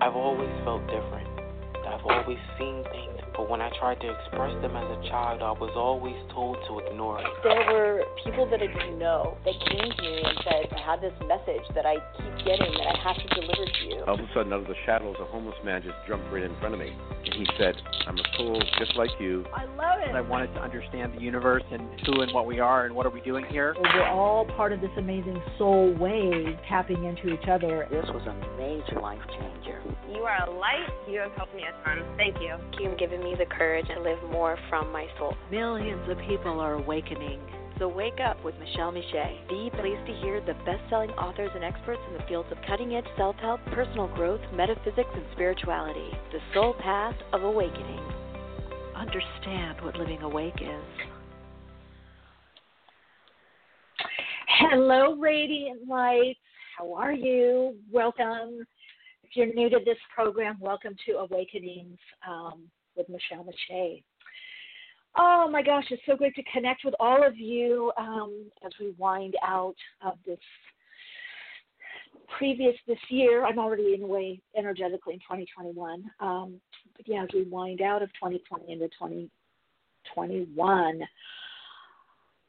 I've always felt different. I've always seen things but when I tried to express them as a child, I was always told to ignore it. There were people that I didn't know that came to me and said, I have this message that I keep getting that I have to deliver to you. All of a sudden, out of the shadows, a homeless man just jumped right in front of me. And he said, I'm a soul just like you. I love it. I wanted to understand the universe and who and what we are and what are we doing here. We're all part of this amazing soul wave tapping into each other. This was a major life changer. You are a light. You have helped me a ton. Thank you. You've given me the courage to live more from my soul. Millions of people are awakening. So wake up with Michele Meiche, the place to hear the best-selling authors and experts in the fields of cutting-edge self-help, personal growth, metaphysics, and spirituality. The soul path of awakening. Understand what living awake is. Hello, Radiant Lights. How are you? Welcome. If you're new to this program, welcome to Awakenings. Um, with Michele Meiche. Oh my gosh, it's so great to connect with all of you um, as we wind out of this previous this year. I'm already in way energetically in 2021. Um, but yeah, as we wind out of 2020 into 2021,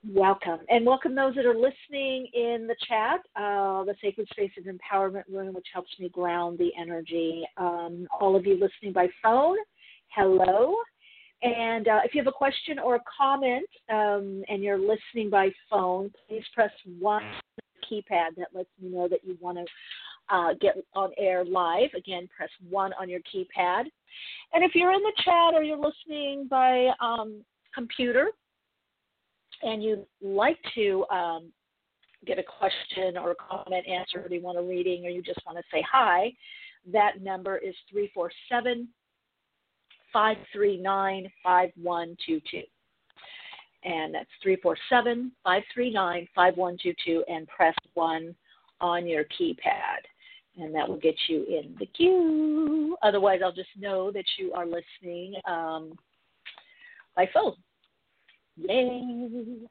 welcome. And welcome those that are listening in the chat, uh, the Sacred Spaces Empowerment Room, which helps me ground the energy. Um, all of you listening by phone, hello. And uh, if you have a question or a comment um, and you're listening by phone, please press one keypad that lets me know that you want to uh, get on air live. Again, press one on your keypad. And if you're in the chat or you're listening by um, computer and you'd like to um, get a question or a comment answered, or you want a reading, or you just want to say hi, that number is 347 539 5122. And that's 347 539 5122 and press 1 on your keypad. And that will get you in the queue. Otherwise, I'll just know that you are listening um, by phone. Yay!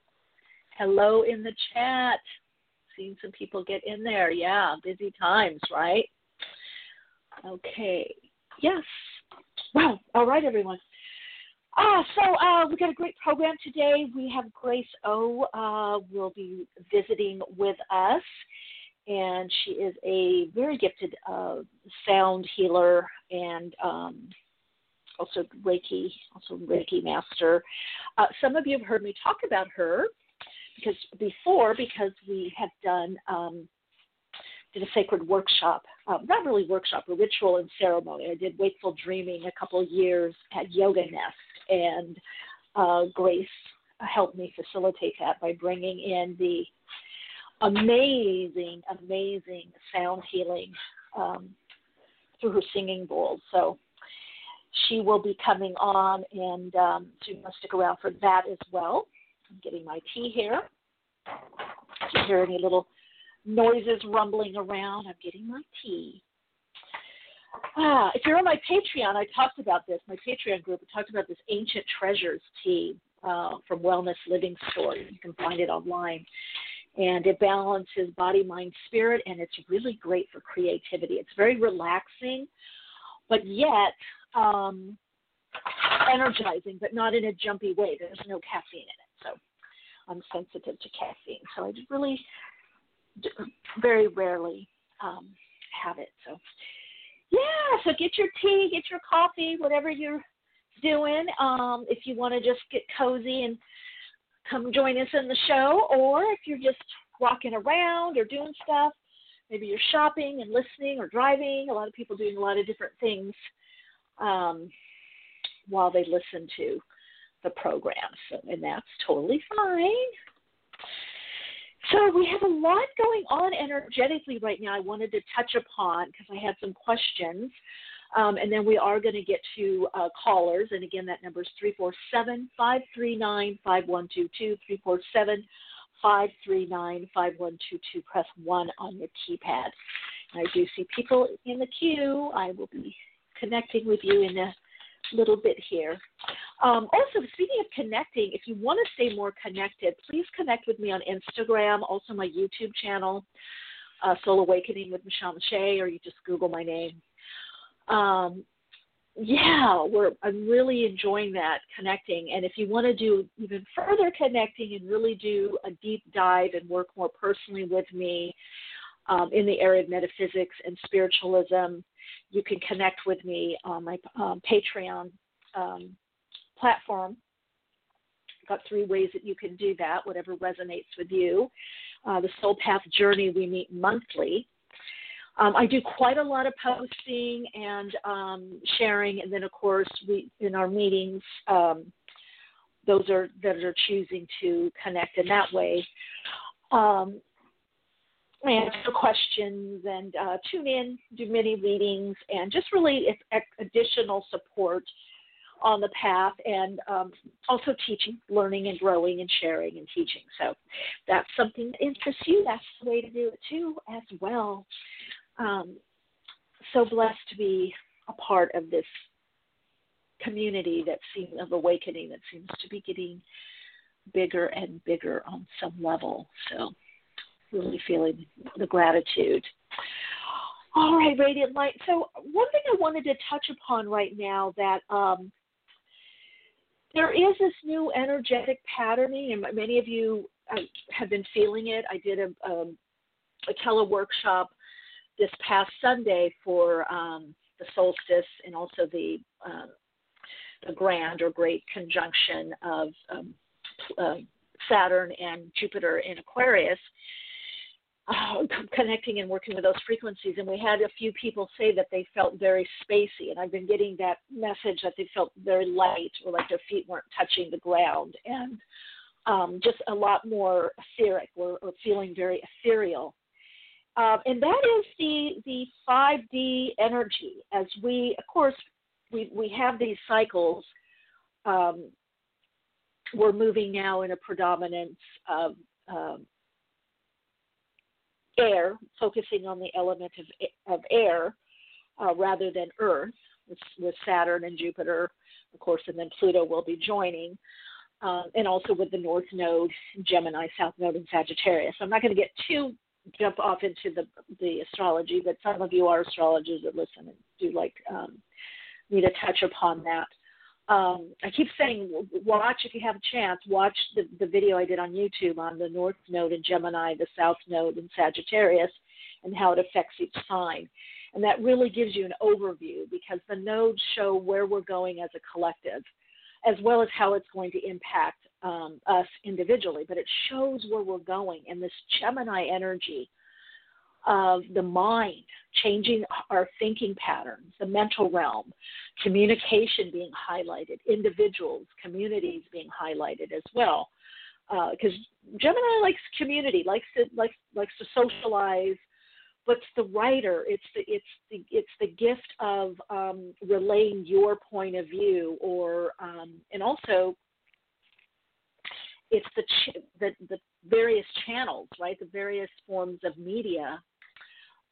Hello in the chat. Seeing some people get in there. Yeah, busy times, right? Okay. Yes, Wow. All right, everyone. Uh, so uh, we got a great program today. We have Grace O uh, will be visiting with us, and she is a very gifted uh, sound healer and um, also Reiki, also Reiki master. Uh, some of you have heard me talk about her because before, because we have done um, did a sacred workshop, uh, not really workshop, a ritual and ceremony. I did wakeful dreaming a couple of years at Yoga Nest, and uh, Grace helped me facilitate that by bringing in the amazing, amazing sound healing um, through her singing bowls. So she will be coming on, and um, so you must stick around for that as well. I'm getting my tea here. Do you hear any little noises rumbling around. I'm getting my tea. Ah, if you're on my Patreon, I talked about this. My Patreon group, I talked about this ancient treasures tea uh, from Wellness Living Store. You can find it online. And it balances body, mind, spirit, and it's really great for creativity. It's very relaxing, but yet um, energizing, but not in a jumpy way. There's no caffeine in it. So I'm sensitive to caffeine. So I just really very rarely um, have it. So, yeah, so get your tea, get your coffee, whatever you're doing. Um, if you want to just get cozy and come join us in the show, or if you're just walking around or doing stuff, maybe you're shopping and listening or driving. A lot of people doing a lot of different things um, while they listen to the program. So, and that's totally fine. So we have a lot going on energetically right now. I wanted to touch upon because I had some questions. Um, and then we are going to get to uh, callers. And again, that number is 347 539 5122. 347 539 5122. Press 1 on your keypad. And I do see people in the queue. I will be connecting with you in a little bit here. Um, also, speaking of connecting, if you want to stay more connected, please connect with me on Instagram, also my YouTube channel, uh, Soul Awakening with Michele Meiche, or you just Google my name. um, yeah, I'm really enjoying that connecting. And if you want to do even further connecting and really do a deep dive and work more personally with me um, in the area of metaphysics and spiritualism, you can connect with me on my um, Patreon um, platform. I've got three ways that you can do that, whatever resonates with you. Uh, the Soul Path Journey, we meet monthly. Um, I do quite a lot of posting and um, sharing, and then of course we in our meetings, um, those are that are choosing to connect in that way. Um, answer questions and uh, tune in, do many readings, and just really it's additional support on the path and um, also teaching, learning and growing and sharing and teaching. So that's something that interests you. That's the way to do it too, as well. Um, so blessed to be a part of this community that seems of awakening that seems to be getting bigger and bigger on some level. So really feeling the gratitude. All right, Radiant Light. So, one thing I wanted to touch upon right now that um, there is this new energetic patterning, and many of you uh, have been feeling it. I did a, um, a tele workshop this past Sunday for um, the solstice and also the uh, the grand or great conjunction of um, uh, Saturn and Jupiter in Aquarius uh, connecting and working with those frequencies. And we had a few people say that they felt very spacey, and I've been getting that message that they felt very light or like their feet weren't touching the ground, and um, just a lot more etheric or, or feeling very ethereal. Um, and that is the the 5D energy. As we, of course, we we have these cycles. Um, we're moving now in a predominance of um, air, focusing on the element of, of air uh, rather than Earth, with, Saturn and Jupiter, of course, and then Pluto will be joining, uh, and also with the North Node, Gemini, South Node, and Sagittarius. So I'm not going to get too jump off into the the astrology, but some of you are astrologers that listen and do like um, me to touch upon that um, I keep saying, watch if you have a chance. Watch the, the video I did on YouTube on the North Node in Gemini, the South Node in Sagittarius, and how it affects each sign. And that really gives you an overview because the nodes show where we're going as a collective, as well as how it's going to impact um, us individually. But it shows where we're going, and this Gemini energy of the mind, changing our thinking patterns, the mental realm, communication being highlighted, individuals, communities being highlighted as well. Because uh, Gemini likes community, likes to likes likes to socialize, it's the writer. It's the it's the it's the gift of um, relaying your point of view, or um, and also it's the, ch- the the various channels, right? The various forms of media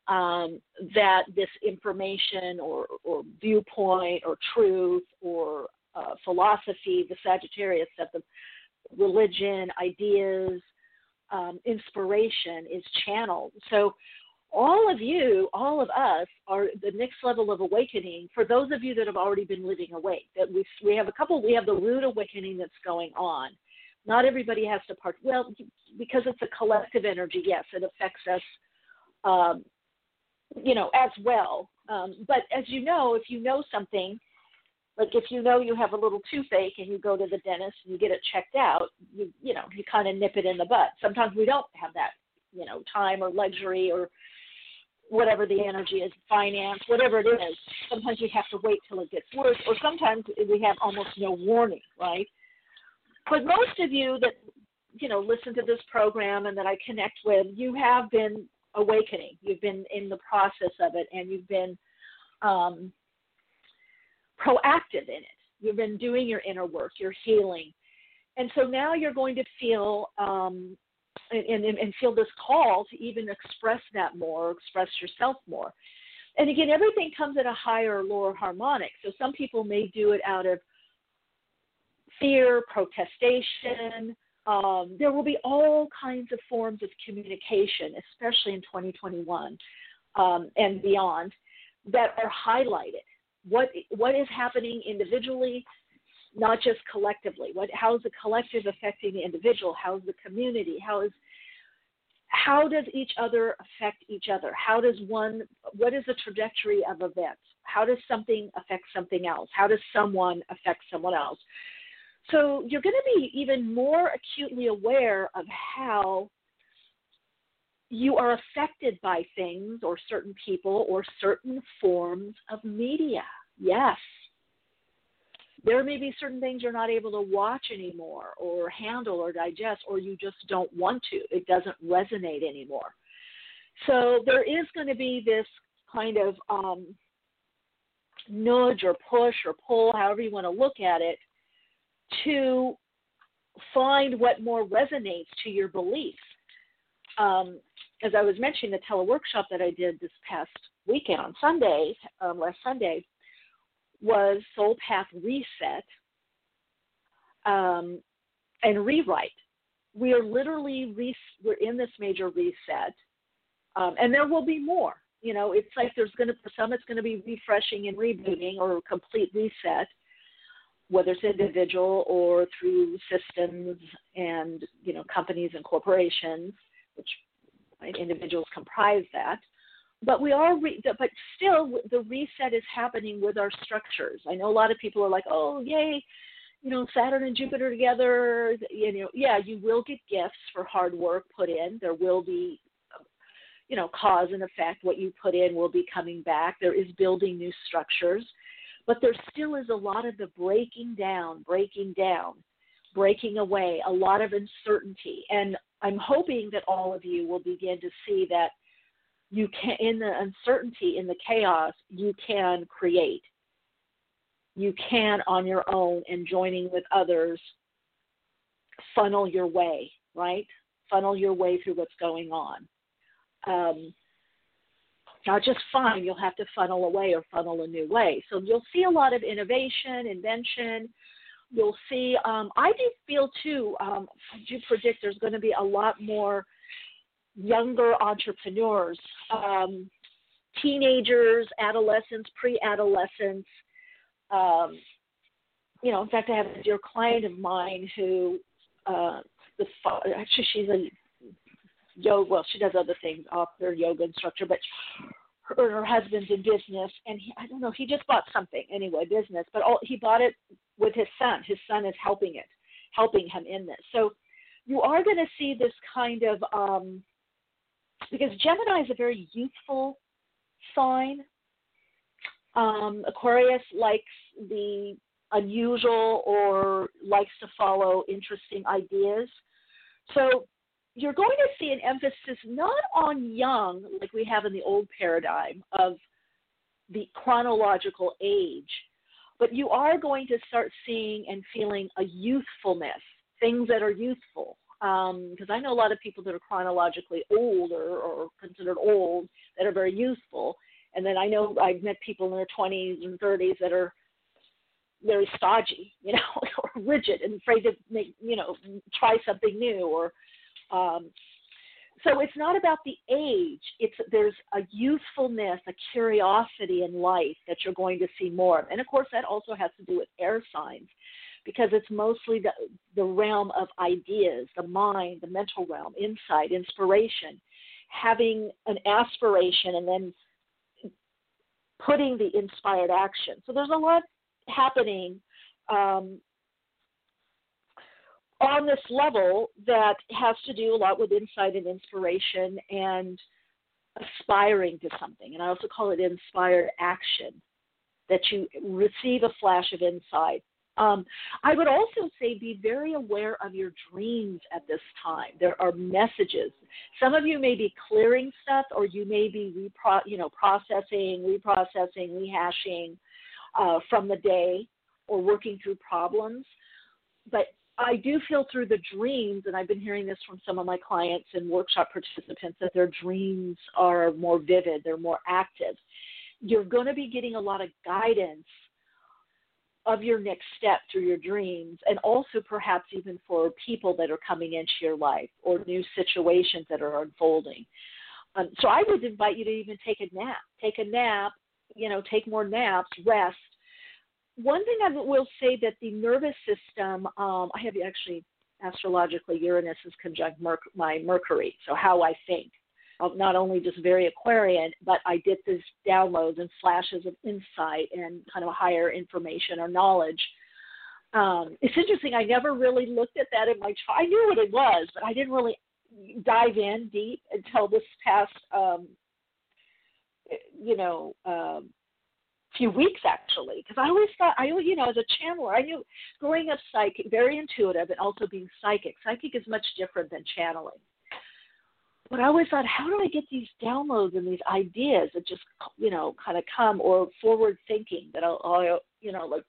um, that this information or, or, viewpoint or truth or uh, philosophy, the Sagittarius, that the religion, ideas, um, inspiration is channeled. So, all of you, all of us, are the next level of awakening. For those of you that have already been living awake, that we we have a couple. We have the root awakening that's going on. Not everybody has to part. Well, because it's a collective energy. Yes, it affects us um, you know, as well. Um, but as you know, if you know something, like if you know you have a little toothache and you go to the dentist and you get it checked out, you you know, you kind of nip it in the bud. Sometimes we don't have that, you know, time or luxury or whatever the energy is, finance, whatever it is. Sometimes we have to wait till it gets worse, or sometimes we have almost no warning, right? But most of you that you know listen to this program and that I connect with, you have been awakening. You've been in the process of it, and you've been um, proactive in it. You've been doing your inner work, your healing, and so now you're going to feel um, and, and, and feel this call to even express that more, express yourself more. And again, everything comes at a higher or lower harmonic. So some people may do it out of fear, protestation, um, there will be all kinds of forms of communication, especially in 2021 um, and beyond, that are highlighted. what what is happening individually, not just collectively. What how is the collective affecting the individual? How is the community? How is how does each other affect each other? How does one what is the trajectory of events? How does something affect something else? How does someone affect someone else? So you're going to be even more acutely aware of how you are affected by things or certain people or certain forms of media. Yes. There may be certain things you're not able to watch anymore or handle or digest, or you just don't want to. It doesn't resonate anymore. So there is going to be this kind of um, nudge or push or pull, however you want to look at it, to find what more resonates to your beliefs. Um, as I was mentioning, the teleworkshop that I did this past weekend on Sunday, um, last Sunday, was Soul Path Reset um, and Rewrite. We are literally re- we're in this major reset, um, and there will be more. You know, it's like there's going to some it's going to be refreshing and rebooting or a complete reset, whether it's individual or through systems and you know companies and corporations, which individuals comprise that. But we are, re- but still, the reset is happening with our structures. I know a lot of people are like, "Oh, yay, you know, Saturn and Jupiter together." You know, yeah, you will get gifts for hard work put in. There will be you know, cause and effect. What you put in will be coming back. There is building new structures, but there still is a lot of the breaking down, breaking down, breaking away, a lot of uncertainty. And I'm hoping that all of you will begin to see that you can, in the uncertainty, in the chaos, you can create. You can, on your own and joining with others, funnel your way, right? Funnel your way through what's going on um, not just fine, you'll have to funnel away or funnel a new way. So you'll see a lot of innovation, invention. You'll see, um, I do feel too, um, I do predict there's going to be a lot more younger entrepreneurs, um, teenagers, adolescents, pre adolescents. Um, you know, in fact, I have a dear client of mine who, uh, the actually she's a yoga. Well, she does other things, author, yoga instructor, but her, her husband's in business, and he, I don't know, he just bought something anyway, business, but all, he bought it with his son. His son is helping it, helping him in this. So you are going to see this kind of um, because Gemini is a very youthful sign. Um, Aquarius likes the unusual or likes to follow interesting ideas. So you're going to see an emphasis not on young, like we have in the old paradigm of the chronological age, but you are going to start seeing and feeling a youthfulness, things that are youthful. Because um, I know a lot of people that are chronologically old or, considered old that are very youthful. And then I know I've met people in their 20s and 30s that are very stodgy, you know, or rigid and afraid to make, you know, try something new or um, so it's not about the age. It's there's a youthfulness, a curiosity in life that you're going to see more of, and of course that also has to do with air signs, because it's mostly the the realm of ideas, the mind, the mental realm, insight, inspiration, having an aspiration, and then putting the inspired action. So there's a lot happening um, on this level that has to do a lot with insight and inspiration and aspiring to something. And I also call it inspired action, that you receive a flash of insight. Um, I would also say be very aware of your dreams at this time. There are messages. Some of you may be clearing stuff, or you may be repro- you know processing, reprocessing, rehashing uh, from the day, or working through problems. But I do feel through the dreams, and I've been hearing this from some of my clients and workshop participants, that their dreams are more vivid, they're more active. You're going to be getting a lot of guidance of your next step through your dreams, and also perhaps even for people that are coming into your life or new situations that are unfolding. Um, so I would invite you to even take a nap. Take a nap, you know, take more naps, rest. One thing I will say that the nervous system, um, I have actually astrologically Uranus is conjunct Merc- my Mercury, so how I think. I'm not only just very Aquarian, but I get these downloads and flashes of insight and kind of higher information or knowledge. Um, it's interesting. I never really looked at that in my. I knew what it was, but I didn't really dive in deep until this past, um, you know, um, few weeks actually, because I always thought I, you know, as a channeler, I knew growing up psychic, very intuitive, and also being psychic. Psychic is much different than channeling. But I always thought, how do I get these downloads and these ideas that just, you know, kind of come or forward thinking that I'll, I'll you know, like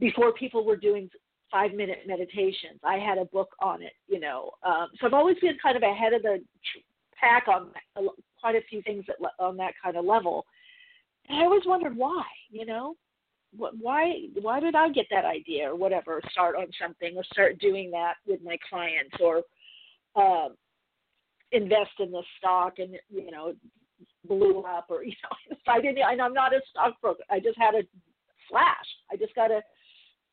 before people were doing five minute meditations, I had a book on it, you know. Um, so I've always been kind of ahead of the pack on quite a few things that, on that kind of level and I always wondered why, you know, why why did I get that idea or whatever? Start on something or start doing that with my clients or uh, invest in the stock and you know blew up or you know I didn't and I'm not a stockbroker. I just had a flash. I just got a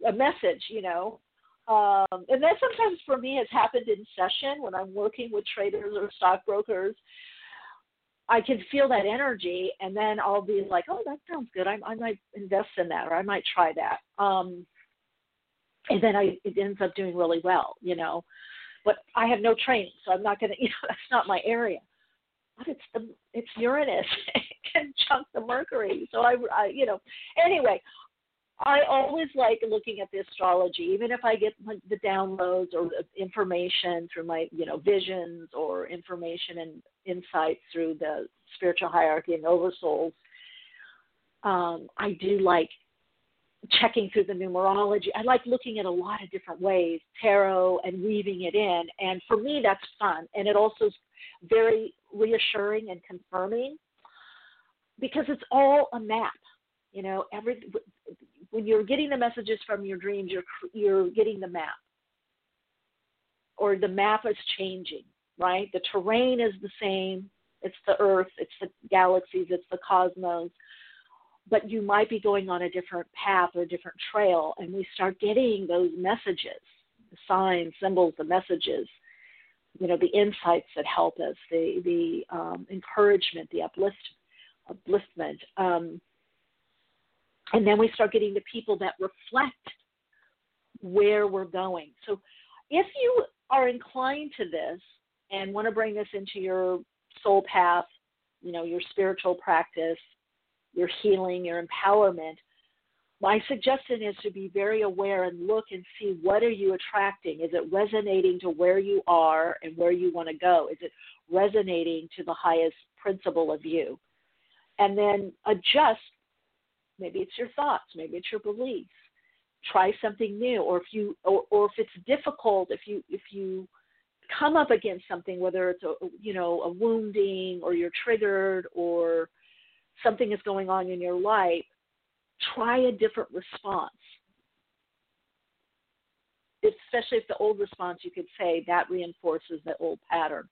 a message, you know. Um, and that sometimes for me has happened in session when I'm working with traders or stockbrokers I can feel that energy, and then I'll be like, "Oh, that sounds good. I, I might invest in that, or I might try that." Um, and then I it ends up doing really well, you know. But I have no training, so I'm not to. You know, that's not my area. But it's the it's Uranus conjunct the Mercury, so I, I you know. Anyway, I always like looking at the astrology, even if I get the downloads or the information through my, you know, visions or information and insights through the spiritual hierarchy and oversouls. Um, I do like checking through the numerology. I like looking at a lot of different ways, tarot and weaving it in. And for me, that's fun. And it also is very reassuring and confirming because it's all a map. You know, every when you're getting the messages from your dreams, you're you're getting the map, or the map is changing. Right, the terrain is the same. It's the Earth, it's the galaxies, it's the cosmos, but you might be going on a different path or a different trail, and we start getting those messages, the signs, symbols, the messages you know the insights that help us the the um, encouragement the uplift upliftment um, and then we start getting the people that reflect where we're going. So if you are inclined to this and want to bring this into your soul path, you know, your spiritual practice, your healing, your empowerment, my suggestion is to be very aware and look and see what are you attracting? Is it resonating to where you are and where you want to go? Is it resonating to the highest principle of you? And then adjust Maybe it's your thoughts. Maybe it's your beliefs. Try something new, or if you, or, or if it's difficult, if you, if you come up against something, whether it's a, you know, a wounding, or you're triggered, or something is going on in your life, try a different response. Especially if the old response, you could say that reinforces the old pattern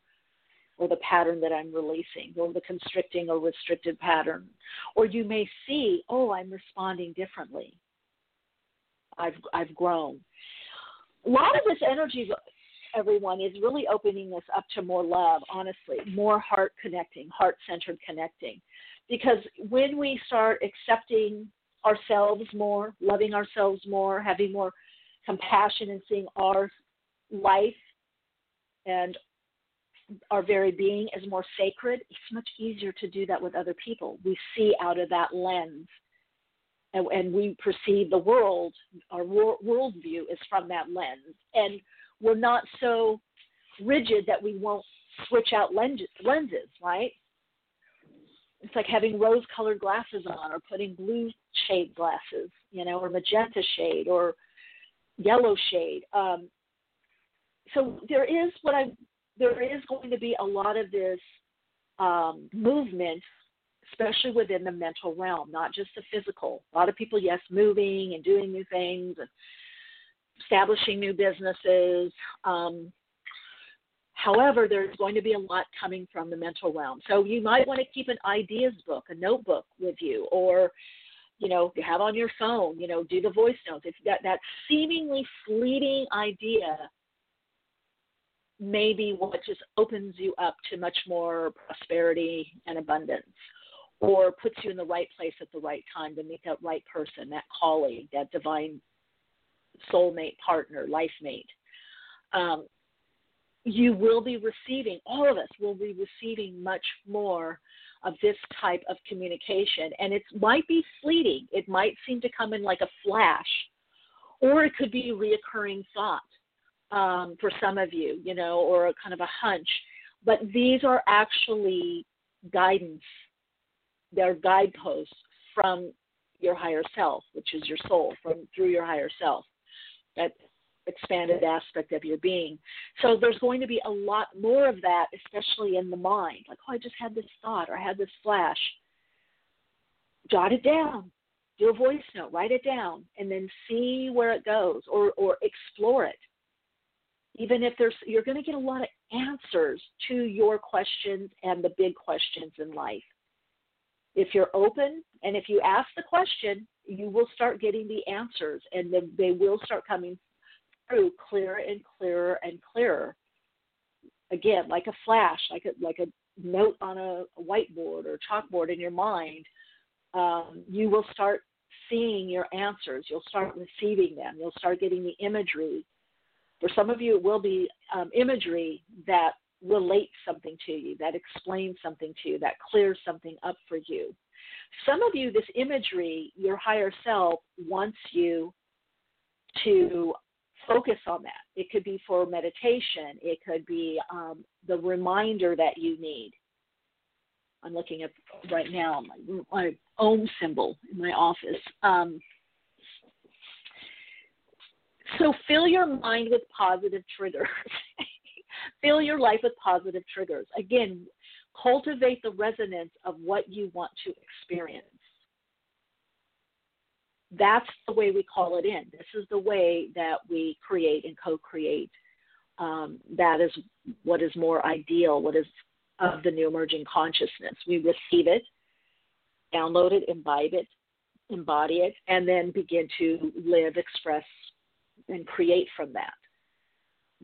or the pattern that I'm releasing, or the constricting or restricted pattern. Or you may see, oh, I'm responding differently. I've I've grown. A lot of this energy, everyone, is really opening us up to more love. Honestly, more heart connecting, heart centered connecting, because when we start accepting ourselves more, loving ourselves more, having more compassion and seeing our life and our very being is more sacred, it's much easier to do that with other people. We see out of that lens, and, and we perceive the world. Our wor- worldview is from that lens, and we're not so rigid that we won't switch out lenses, lenses right? It's like having rose-colored glasses on, or putting blue shade glasses, you know, or magenta shade, or yellow shade. Um, so there is what I there is going to be a lot of this um, movement, especially within the mental realm, not just the physical. A lot of people, yes, moving and doing new things and establishing new businesses. Um, However, there's going to be a lot coming from the mental realm. So you might want to keep an ideas book, a notebook with you, or you know, you have on your phone, you know, do the voice notes. If that that seemingly fleeting idea may be what just opens you up to much more prosperity and abundance or puts you in the right place at the right time to meet that right person, that colleague, that divine soulmate partner, life mate. Um, you will be receiving, all of us will be receiving much more of this type of communication. And it might be fleeting, it might seem to come in like a flash, or it could be a reoccurring thought um, for some of you, you know, or a kind of a hunch. But these are actually guidance, they're guideposts from your higher self, which is your soul, from through your higher self. That expanded aspect of your being. So there's going to be a lot more of that, especially in the mind. Like, oh, I just had this thought or I had this flash. Jot it down. Do a voice note. Write it down, and then see where it goes, or or explore it. Even if there's, you're going to get a lot of answers to your questions and the big questions in life. If you're open and if you ask the question, you will start getting the answers, and then they will start coming through clearer and clearer and clearer. Again, like a flash, like a like a note on a whiteboard or chalkboard in your mind, um, you will start seeing your answers. You'll start receiving them. You'll start getting the imagery. For some of you, it will be um, imagery that relates something to you, that explains something to you, that clears something up for you. Some of you, this imagery, your higher self wants you to focus on that. It could be for meditation, it could be um, the reminder that you need. I'm looking at right now my, my Om symbol in my office. Um, so fill your mind with positive triggers. fill your life with positive triggers. Again, cultivate the resonance of what you want to experience that's the way we call it in. This is the way that we create and co create. Um, that is what is more ideal, what is of the new emerging consciousness. We receive it, download it, imbibe it, embody it, and then begin to live, express, and create from that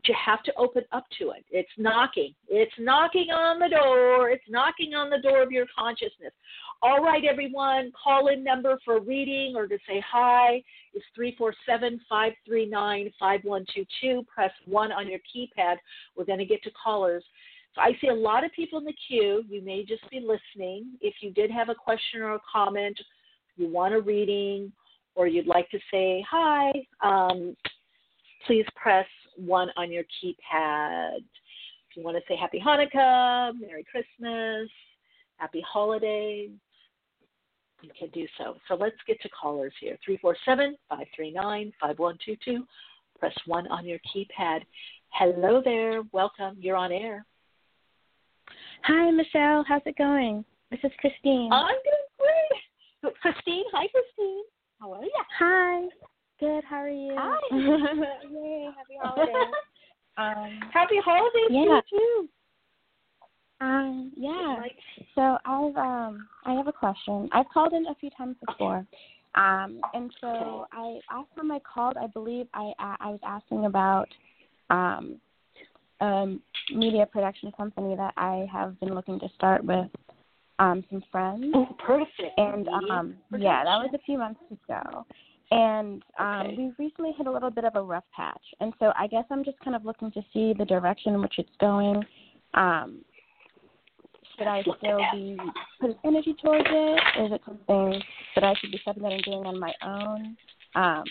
you have to open up to it. It's knocking. It's knocking on the door. It's knocking on the door of your consciousness. All right, everyone, call in number for reading or to say hi is 347 539 5122. Press 1 on your keypad. We're going to get to callers. So I see a lot of people in the queue. You may just be listening. If you did have a question or a comment, you want a reading, or you'd like to say hi, um, please press one on your keypad. If you want to say Happy Hanukkah, Merry Christmas, Happy Holidays, you can do so. So let's get to callers here 347 539 5122. Press 1 on your keypad. Hello there. Welcome. You're on air. Hi, Michele. How's it going? This is Christine. I'm doing great. Christine, hi, Christine. How are you? Hi. Good. How are you? Hi. Yay! Happy holidays. um, happy holidays yeah. to you too. Um, yeah. So I've um I have a question. I've called in a few times before. Um, and so I last time I called, I believe I I was asking about um a media production company that I have been looking to start with um some friends. Oh, perfect. And um yeah, that was a few months ago. And um, okay. we've recently hit a little bit of a rough patch. And so I guess I'm just kind of looking to see the direction in which it's going. Um, should I still be putting energy towards it? Is it something that I should be stepping out and doing on my own? Um,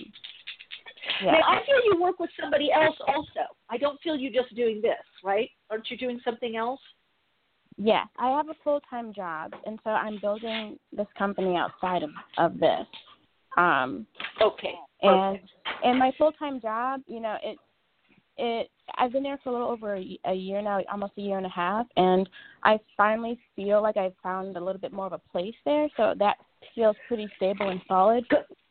yeah. Now, I feel you work with somebody else also. I don't feel you just doing this, right? Aren't you doing something else? Yes, I have a full time job, and so I'm building this company outside of, of this. Um, okay. And and my full time job, you know, it it I've been there for a little over a, a year now, almost a year and a half, and I finally feel like I've found a little bit more of a place there. So that feels pretty stable and solid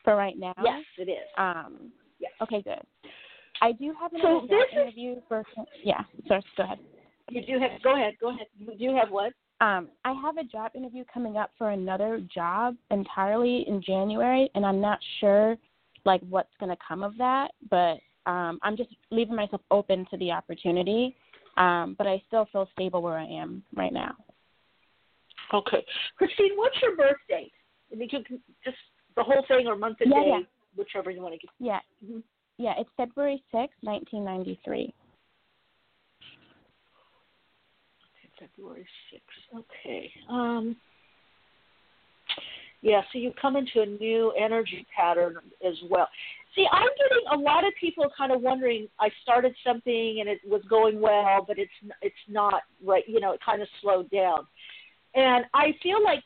for right now. Yes, it is. Um, yes. Okay, good. I do have so another interview for. Yeah, sorry, go ahead. You do have. Go ahead. Go ahead. You do have what? Um, I have a job interview coming up for another job entirely in January, and I'm not sure like what's going to come of that. But um, I'm just leaving myself open to the opportunity. Um, but I still feel stable where I am right now. Okay, Christine, what's your birth date? And you can just the whole thing or month and yeah, day, yeah. whichever you want to give. Yeah, mm-hmm. yeah, it's February sixth, nineteen ninety three. February sixth. Okay. Um. Yeah, so you come into a new energy pattern as well. See, I'm getting a lot of people kind of wondering. I started something and it was going well, but it's it's not right. You know, it kind of slowed down, and I feel like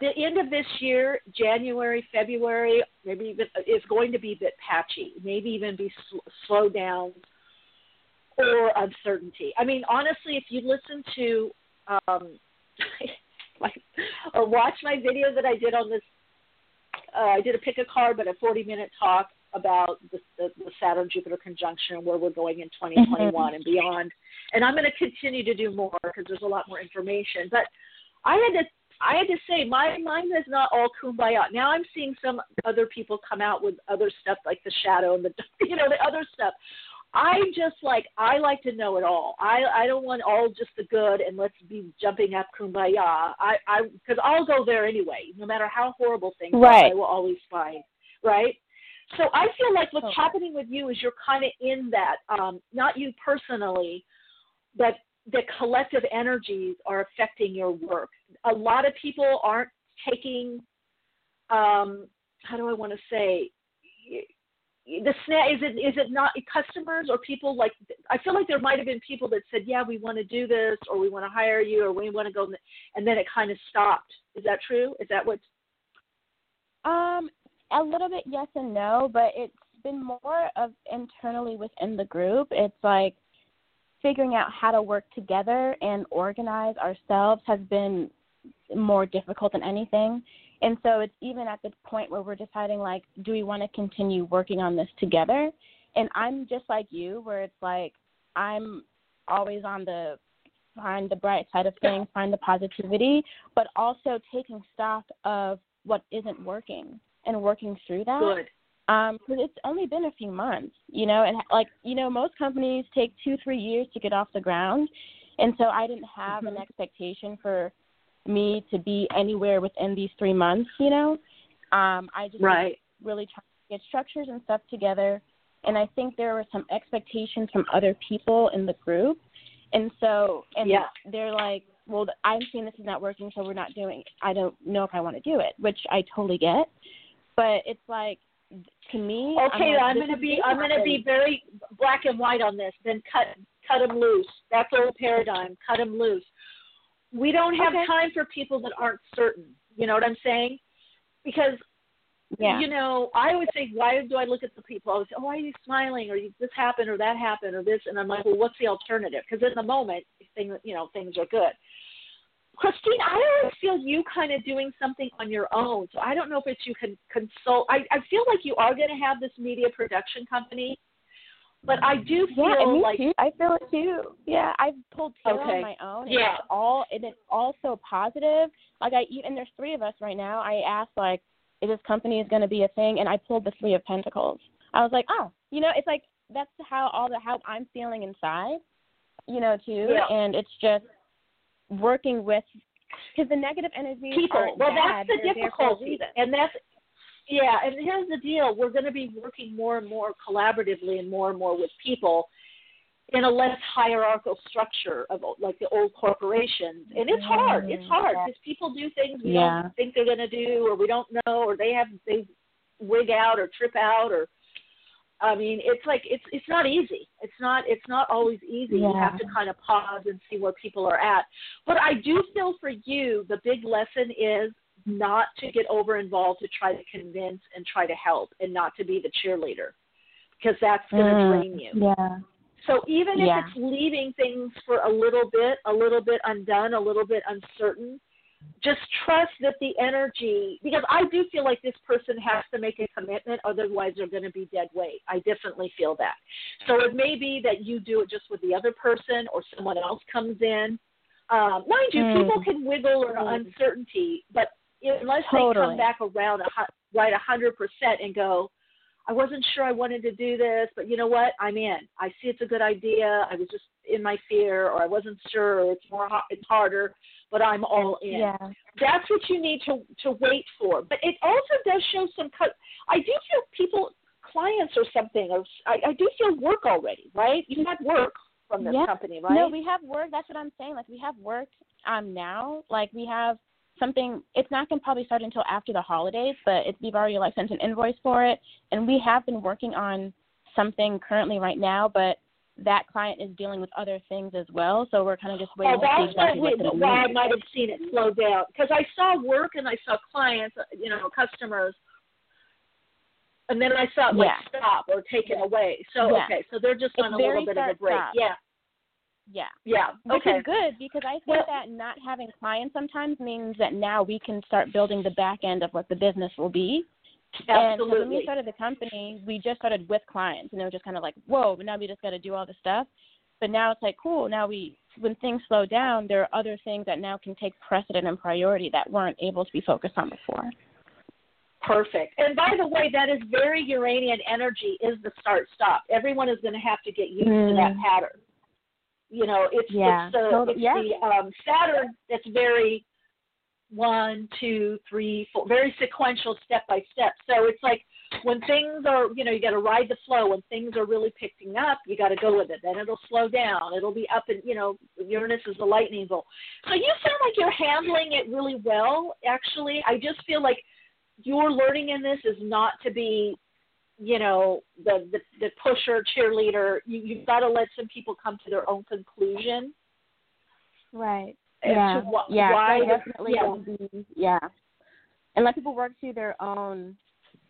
the end of this year, January, February, maybe even is going to be a bit patchy. Maybe even be sl- slow down or uncertainty. I mean, honestly, if you listen to um, my, or watch my video that I did on this, uh, I did a pick a card, but a 40 minute talk about the, the, the Saturn Jupiter conjunction and where we're going in 2021 mm-hmm. and beyond. And I'm going to continue to do more because there's a lot more information. But I had to I had to say my mind is not all kumbaya. Now I'm seeing some other people come out with other stuff like the shadow and the you know the other stuff. I'm just like I like to know it all. I I don't want all just the good and let's be jumping up kumbaya. I I because I'll go there anyway. No matter how horrible things right. are, I will always find right. So I feel like what's okay. happening with you is you're kind of in that, um, not you personally, but the collective energies are affecting your work. A lot of people aren't taking, um, how do I want to say, the snap is it is it not customers or people like I feel like there might have been people that said yeah we want to do this or we want to hire you or we want to go and then it kind of stopped. Is that true? Is that what? Um, a little bit yes and no, but it's been more of internally within the group. It's like figuring out how to work together and organize ourselves has been more difficult than anything. And so it's even at the point where we're deciding like, do we want to continue working on this together? And I'm just like you, where it's like I'm always on the find the bright side of things, find the positivity, but also taking stock of what isn't working and working through that. Good. Um, because it's only been a few months, you know, and like you know, most companies take two, three years to get off the ground, and so I didn't have mm-hmm. an expectation for me to be anywhere within these three months, you know. Um, I just right. really trying to get structures and stuff together. And I think there were some expectations from other people in the group. And so, and yeah. they're like, well, I'm seeing this is not working, so we're not doing it. I don't know if I want to do it, which I totally get. But it's like, to me, okay, I'm, I'm going to be, I'm going to be very black and white on this. Then cut, cut them loose. That's old paradigm. Cut them loose we don't have okay. time for people that aren't certain. You know what I'm saying? Because yeah. you know, I always say, why do I look at the people? I always say, oh, why are you smiling? Or this happened, or that happened, or this, and I'm like, well, what's the alternative? Because in the moment, things, you know, things are good. Christine, I always feel you kind of doing something on your own. So I don't know if it's you can consult. I, I feel like you are going to have this media production company but I do feel yeah, me like too. I feel it too. Yeah, I've pulled tarot okay. on my own. yeah, it's all and it's all so positive. Like I even there's three of us right now. I asked like, is this company is going to be a thing? And I pulled the three of Pentacles. I was like, oh, you know, it's like that's how all the how I'm feeling inside, you know, too. Yeah. And it's just working with because the negative energy people. Well, bad. that's the They're difficulty, and that's yeah, and here's the deal: we're going to be working more and more collaboratively and more and more with people in a less hierarchical structure of like the old corporations. And it's hard. Mm-hmm. It's hard because people do things we yeah. don't think they're going to do, or we don't know, or they have they wig out or trip out, or I mean, it's like it's it's not easy. It's not it's not always easy. Yeah. You have to kind of pause and see where people are at. But I do feel for you, the big lesson is not to get over involved to try to convince and try to help and not to be the cheerleader because that's going to mm, drain you. Yeah. So even if it's leaving things for a little bit, a little bit undone, a little bit uncertain, just trust that the energy because I do feel like this person has to make a commitment, otherwise they're going to be dead weight. I definitely feel that. So it may be that you do it just with the other person, or someone else comes in. Um, mind you, mm. people can wiggle or mm. uncertainty, but unless totally. they come back around a, right a hundred percent and go, I wasn't sure I wanted to do this, but you know what? I'm in. I see it's a good idea. I was just in my fear, or I wasn't sure, or it's more it's harder, but I'm all in. Yeah. That's what you need to to wait for. But it also does show some. cut. I do feel people, clients or something, or I, I do feel work already, right? You had work from this yeah. company, right? No, we have work. That's what I'm saying. Like we have work um now. Like we have something it's not going to probably start until after the holidays but it's we've already like sent an invoice for it and we have been working on something currently right now but that client is dealing with other things as well so we're kind of just waiting oh, that's to see exactly what, what's why I might have seen it slow down because I saw work and I saw clients you know customers and then I saw it like yeah. stop or taken yeah. away so yeah. okay so they're just it's on a little bit of a break stop. yeah yeah. Yeah. Which okay. is good because I think well, that not having clients sometimes means that now we can start building the back end of what the business will be. Absolutely. And so when we started the company, we just started with clients, and it was just kind of like, whoa! But now we just got to do all this stuff. But now it's like, cool. Now we, when things slow down, there are other things that now can take precedent and priority that weren't able to be focused on before. Perfect. And by the way, that is very Uranian energy. Is the start stop. Everyone is going to have to get used mm. to that pattern. You know, it's yeah. it's the, so, it's yeah. the um, Saturn that's very one, two, three, four, very sequential, step by step. So it's like when things are, you know, you got to ride the flow. When things are really picking up, you got to go with it. Then it'll slow down. It'll be up and, you know, Uranus is the lightning bolt. So you sound like you're handling it really well. Actually, I just feel like your learning in this is not to be you know the the, the pusher cheerleader you you've got to let some people come to their own conclusion. Right. Yeah. wh- yeah why definitely yeah. Be, yeah. And let people work through their own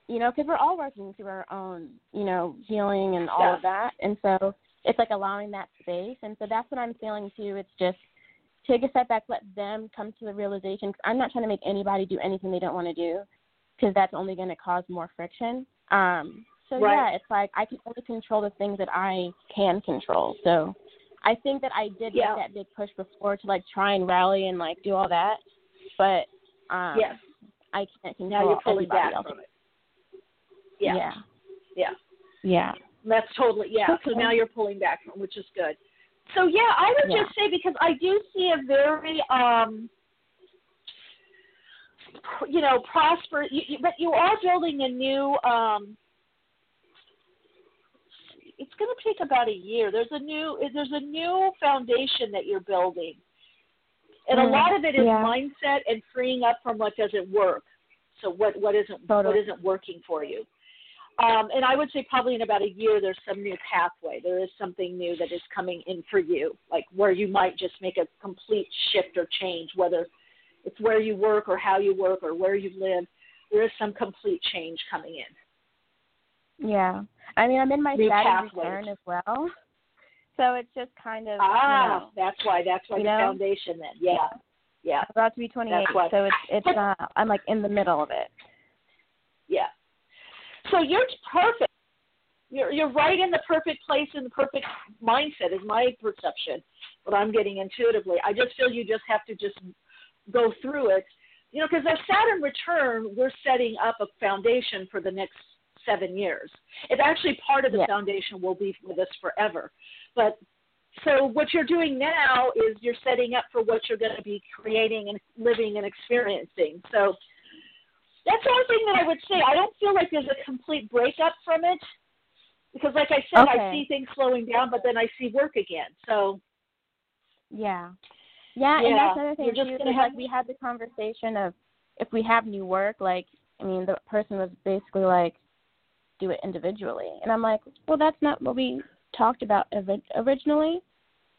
you know because we're all working through our own you know healing and all yeah. of that. And so it's like allowing that space. And so that's what i'm feeling too. It's just take a step back let them come to the realization cause i'm not trying to make anybody do anything they don't want to do because that's only going to cause more friction um, so right. yeah, it's like I can only control the things that I can control. So I think that I did yeah. make that big push before to like try and rally and like do all that, but um, yes. I can't control now you're pulling back else. from it. Yeah. yeah, yeah, yeah. That's totally yeah. Okay. So now you're pulling back from, which is good. So yeah, I would Yeah. just say because I do see a very um you know prosper you, you, but you are building a new um it's going to take about a year there's a new there's a new foundation that you're building and Mm, a lot of it is yeah. mindset and freeing up from what doesn't work so what what isn't what Totally. isn't working for you um, and I would say probably in about a year, there's some new pathway. There is something new that is coming in for you, like where you might just make a complete shift or change, whether it's where you work or how you work or where you live. There is some complete change coming in. Yeah. I mean, I'm in my New pathways. return as well, so it's just kind of Ah, you know, that's why. That's why the know? foundation. Then, yeah, yeah, I'm about to be 28, That's what- so it's it's uh I'm like in the middle of it. yeah. So you're perfect. You're you're right in the perfect place in the perfect mindset is my perception. What I'm getting intuitively. I just feel you just have to just go through it. You know, because our Saturn return, we're setting up a foundation for the next seven years. It actually part of the Yeah. foundation will be with us forever. But so what you're doing now is you're setting up for what you're going to be creating and living and experiencing. So that's the only thing that I would say. I don't feel like there's a complete breakup from it because, like I said, I see things slowing down, but then I see work again. So Yeah. Yeah, and that's another thing you're too. is, have- like we had the conversation of if we have new work, like I mean, the person was basically like, do it individually, and I'm like, well, that's not what we talked about ori- originally.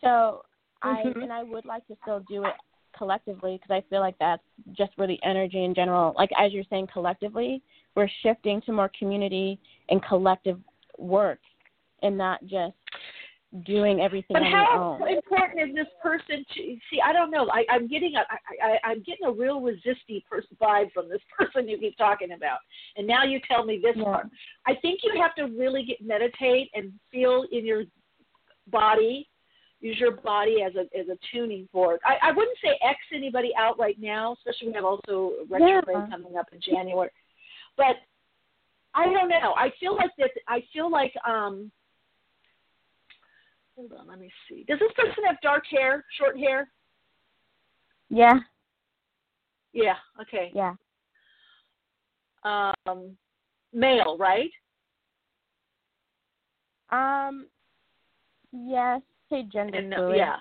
So I Mhm. and I would like to still do it collectively because I feel like that's just where the energy in general, like as you're saying, collectively, we're shifting to more community and collective work, and not just doing everything but how important is this person to see? I don't know. I, I'm getting a I, I, I'm getting a real resisty person vibe from this person you keep talking about, and now you tell me this Yeah. part. I think you have to really get meditate and feel in your body. Use your body as a as a tuning fork. I, I wouldn't say X anybody out right now, especially we have also retrograde Yeah. coming up in January. But I don't know. I feel like that. I feel like um. Hold on, let me see. Does this person have dark hair, short hair? Yeah, Yeah. Okay. yeah. Um, male, right? Um, yes, say gender And, uh, fluid. yeah.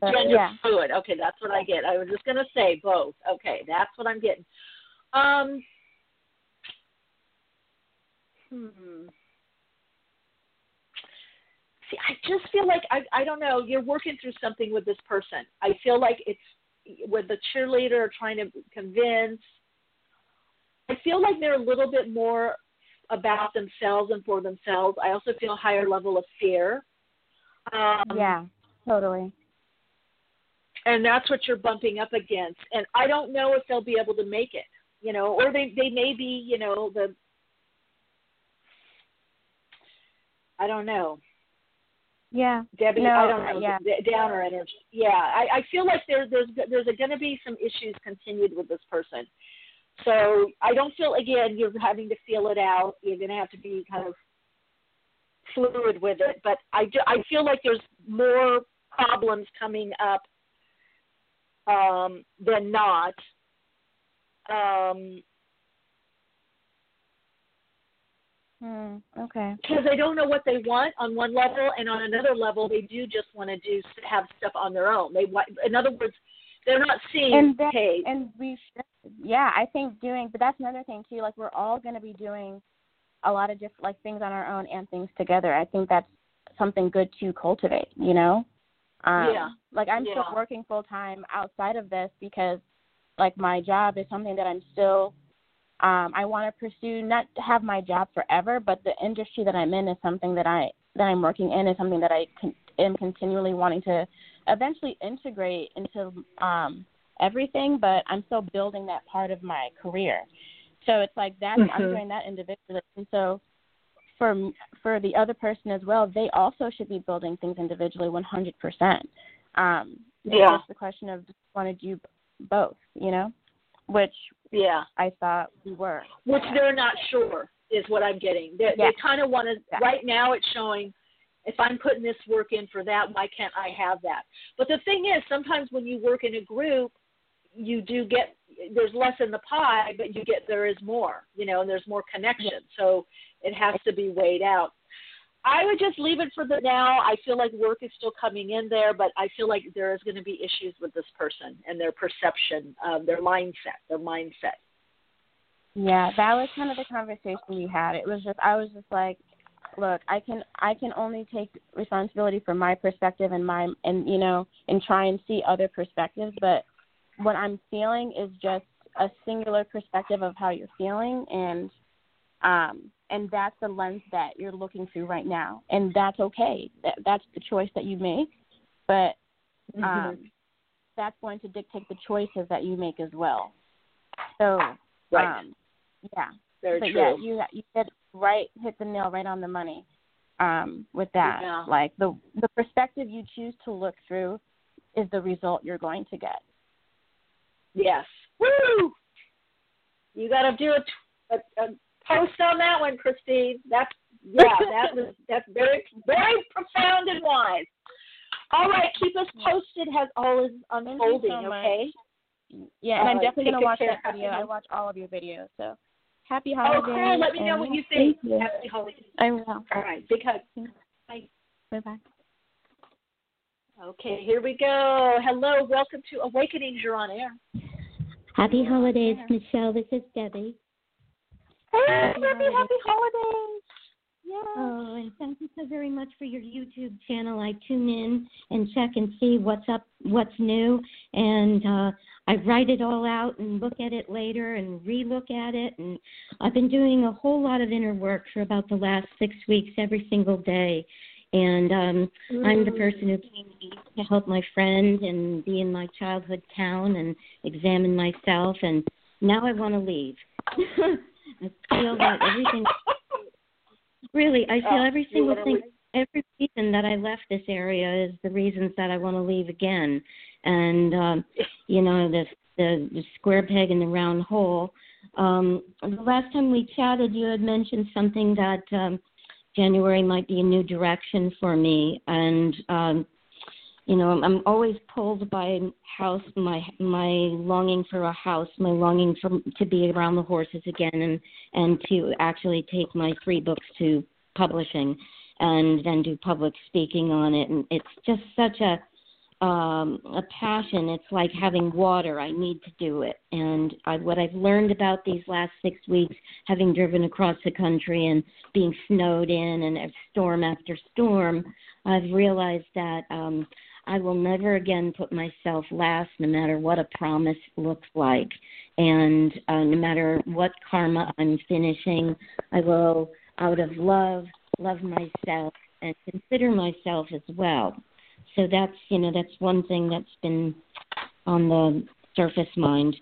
but Gender yeah. fluid. Okay, that's what I get. I was just gonna say both. Okay, that's what I'm getting. Um. Hmm. See, I just feel like I I don't know. You're working through something with this person. I feel like it's with the cheerleader trying to convince. I feel like they're a little bit more about themselves and for themselves. I also feel a higher level of fear. Um, yeah, totally. and that's what you're bumping up against. And I don't know if they'll be able to make it, you know, or they they may be, you know, the I don't know, Yeah. Debbie. No, I don't know, yeah. downer energy. Yeah, I, I feel like there there's there's going to be some issues continued with this person. So I don't feel again you're having to feel it out. You're going to have to be kind of fluid with it. But I do, I feel like there's more problems coming up um, than not. Um, Hmm. Okay. because they don't know what they want on one level, and on another level, they do just want to do have stuff on their own. They want, in other words, they're not seeing. And that, and we should, yeah, I think doing, but that's another thing too. Like we're all going to be doing a lot of different like things on our own and things together. I think that's something good to cultivate. You know. Um, Yeah. Like I'm Yeah. still working full time outside of this because, like, my job is something that I'm still. Um, I want to pursue not to have my job forever, but the industry that I'm in is something that I that I'm working in is something that I con- am continually wanting to eventually integrate into um, everything. But I'm still building that part of my career. So it's like that I'm Mhm. doing that individually, and so for for the other person as well, they also should be building things individually 100%. Um, it's Yeah. just the question of want to do both, you know, which yeah, I thought we were. which they're not sure is what I'm getting. They, Yeah. they kind of want to. Yeah. Right now, it's showing. If I'm putting this work in for that, why can't I have that? But the thing is, sometimes when you work in a group, you do get there's less in the pie, but you get there is more, you know, and there's more connection. So it has to be weighed out. I would just leave it for the now. I feel like work is still coming in there, but I feel like there is going to be issues with this person and their perception, uh, their mindset, their mindset. Yeah, that was kind of the conversation we had. It was just I was just like, look, I can I can only take responsibility for my perspective and my and you know and try and see other perspectives, but what I'm feeling is just a singular perspective of how you're feeling and um and that's the lens that you're looking through right now and that's okay. That that's the choice that you make, but Mm-hmm. um that's going to dictate the choices that you make as well. So Right. um yeah. Very but true. yeah, you you hit right hit the nail right on the money um, with that. Yeah. Like the the perspective you choose to look through is the result you're going to get. Yes. Woo! You got to do a, a, a post on that one, Christine. That's yeah, that was that's very very profound and wise. All right, keep us posted as all is unfolding. so okay. Yeah, and I'm definitely gonna watch that video. I watch all of your videos. So happy holidays. Oh, holidays. cool. Let me know what you think. Thank you. Happy holidays. I will. All right, big hug. Bye. Bye bye. Okay, here we go. Hello, welcome to Awakenings. You're on air. Happy holidays, Michele. This is Debbie. Hey, Happy happy, happy holidays. holidays. Yeah. Oh, and thank you so very much for your YouTube channel. I tune in and check and see what's up, what's new, and uh, I write it all out and look at it later and relook at it. And I've been doing a whole lot of inner work for about the last six weeks, every single day. And um. I'm the person who came east to help my friend and be in my childhood town and examine myself and now I want to leave. I feel that everything really I feel oh, every single thing every reason that I left this area is the reasons that I want to leave again. And um you know, the the, the square peg in the round hole. Um the last time we chatted you had mentioned something that um January might be a new direction for me and um you know i'm always pulled by house my my longing for a house my longing for to be around the horses again and and to actually take my three books to publishing and then do public speaking on it. And it's just such a um a passion. It's like having water. I need to do it. And I, what i've learned about these last six weeks having driven across the country and being snowed in and storm after storm i've realized that um I will never again put myself last, no matter what a promise looks like. And uh, no matter what karma I'm finishing, I will, out of love, love myself and consider myself as well. So that's, you know, that's one thing that's been on the surface mind.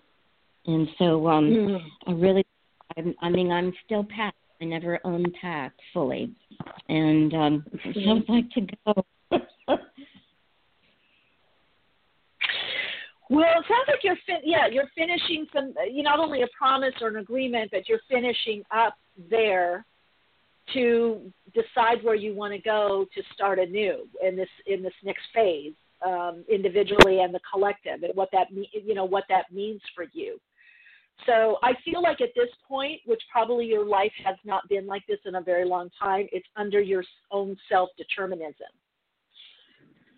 And so um, mm. I really, I'm, I mean, I'm still packed. I never unpacked fully. And um, mm. I'd like to go. Well, it sounds like you're fin- yeah you're finishing some you not only a promise or an agreement, but you're finishing up there to decide where you want to go to start anew in this in this next phase, um, individually and the collective, and what that me- you know what that means for you. So I feel like at this point, which probably your life has not been like this in a very long time, it's under your own self determinism.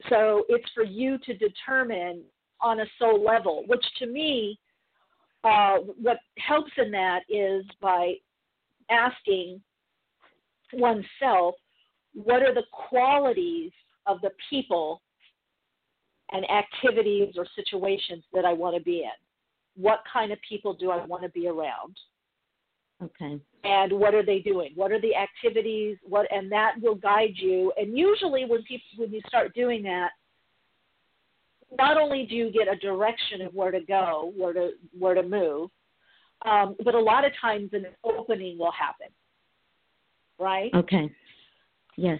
So it's for you to determine on a soul level, which to me, uh, what helps in that is by asking oneself, what are the qualities of the people and activities or situations that I want to be in? What kind of people do I want to be around? Okay. And what are they doing? What are the activities? What and that will guide you. And usually when people when you start doing that, not only do you get a direction of where to go, where to where to move, um, but a lot of times an opening will happen. Right? Okay. Yes.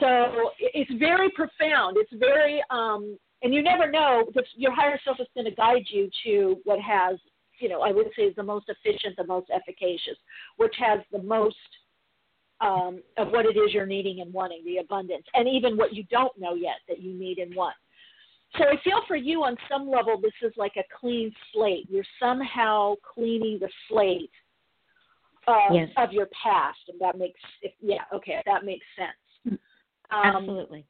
So it's very profound. It's very, um, and you never know. Your higher self is going to guide you to what has, you know, I would say is the most efficient, the most efficacious, which has the most um, of what it is you're needing and wanting, the abundance, and even what you don't know yet that you need and want. So I feel for you on some level, this is like a clean slate. You're somehow cleaning the slate of, yes. of your past, and that makes if, yeah, okay, that makes sense. Um, Absolutely.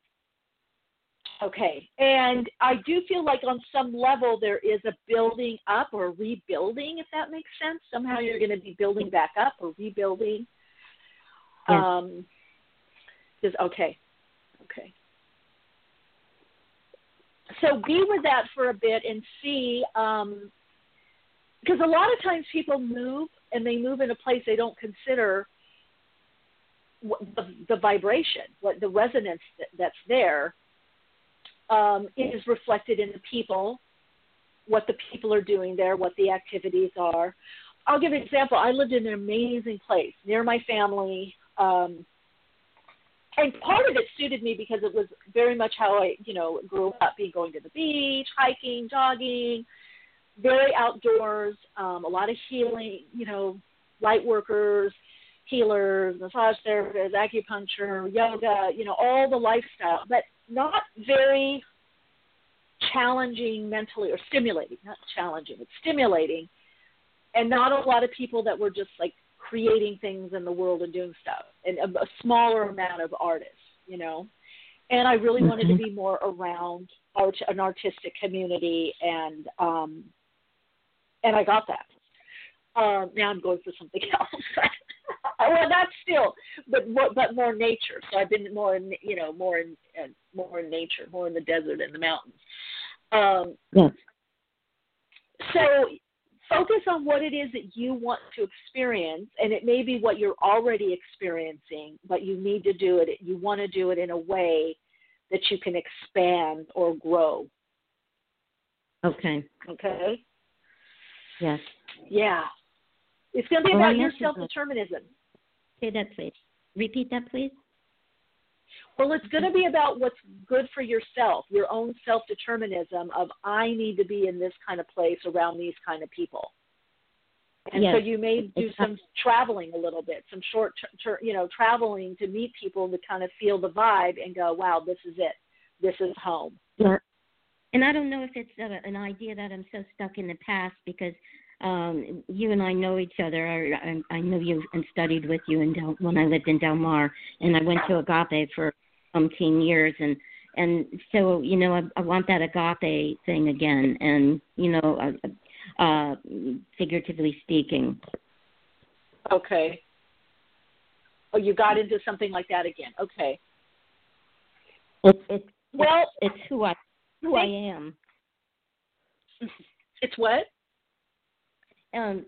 Okay, and I do feel like on some level there is a building up or rebuilding, if that makes sense. Somehow you're going to be building back up or rebuilding. Yes. Um, is okay, okay so be with that for a bit and see um, because a lot of times people move and they move in a place they don't consider the, the vibration, what the resonance that, that's there um, is reflected in the people, what the people are doing there, what the activities are. I'll give an example. I lived in an amazing place near my family. Um, and part of it suited me because it was very much how I, you know, grew up, being going to the beach, hiking, jogging, very outdoors, um, a lot of healing, you know, light workers, healers, massage therapists, acupuncture, yoga, you know, all the lifestyle, but not very challenging mentally or stimulating, not challenging, but stimulating, and not a lot of people that were just like creating things in the world and doing stuff, and a, a smaller amount of artists, you know. And I really mm-hmm. wanted to be more around art, an artistic community, and um, and I got that. Um, now I'm going for something else. well, not still, but more, but more nature. So I've been more in, you know, more in, uh, more in nature, more in the desert and the mountains. Um, yes. So focus on what it is that you want to experience, and it may be what you're already experiencing, but you need to do it. You want to do it in a way that you can expand or grow. Okay. Okay. Yes. Yeah. It's going to be Oh, about I your self determinism. Say that, please. Repeat that, please. Well, it's going to be about what's good for yourself, your own self determinism of I need to be in this kind of place around these kind of people. And Yes, so you may do exactly. some traveling a little bit, some short, ter- you know, traveling to meet people to kind of feel the vibe and go, wow, this is it. This is home. Yeah. And I don't know if it's uh, an idea that I'm so stuck in the past because um you and I know each other. I, I, I know you and studied with you in Del, when I lived in Del Mar, and I went to Agape for umpteen years, and and so you know I, I want that Agape thing again, and you know, uh, uh figuratively speaking. Okay. Oh, you got into something like that again. Okay. It's it's Well, it's who I who I am. it's what? um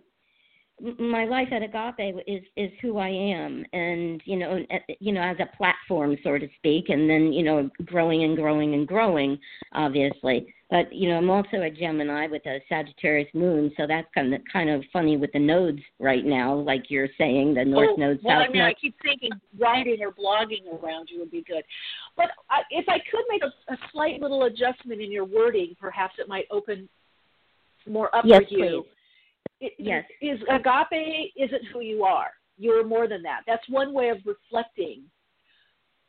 my life at Agape is is who I am, and you know, uh, you know, as a platform, so to speak, and then you know, growing and growing and growing, obviously. But you know, I'm also a Gemini with a Sagittarius moon, so that's kind of kind of funny with the nodes right now, like you're saying, the North oh, node, well, South I mean, node. I keep thinking writing or blogging around you would be good. But I, if I could make a, a slight little adjustment in your wording, perhaps it might open more up Yes, for you. please. It, Yes. Is agape isn't who you are. You're more than that. That's one way of reflecting,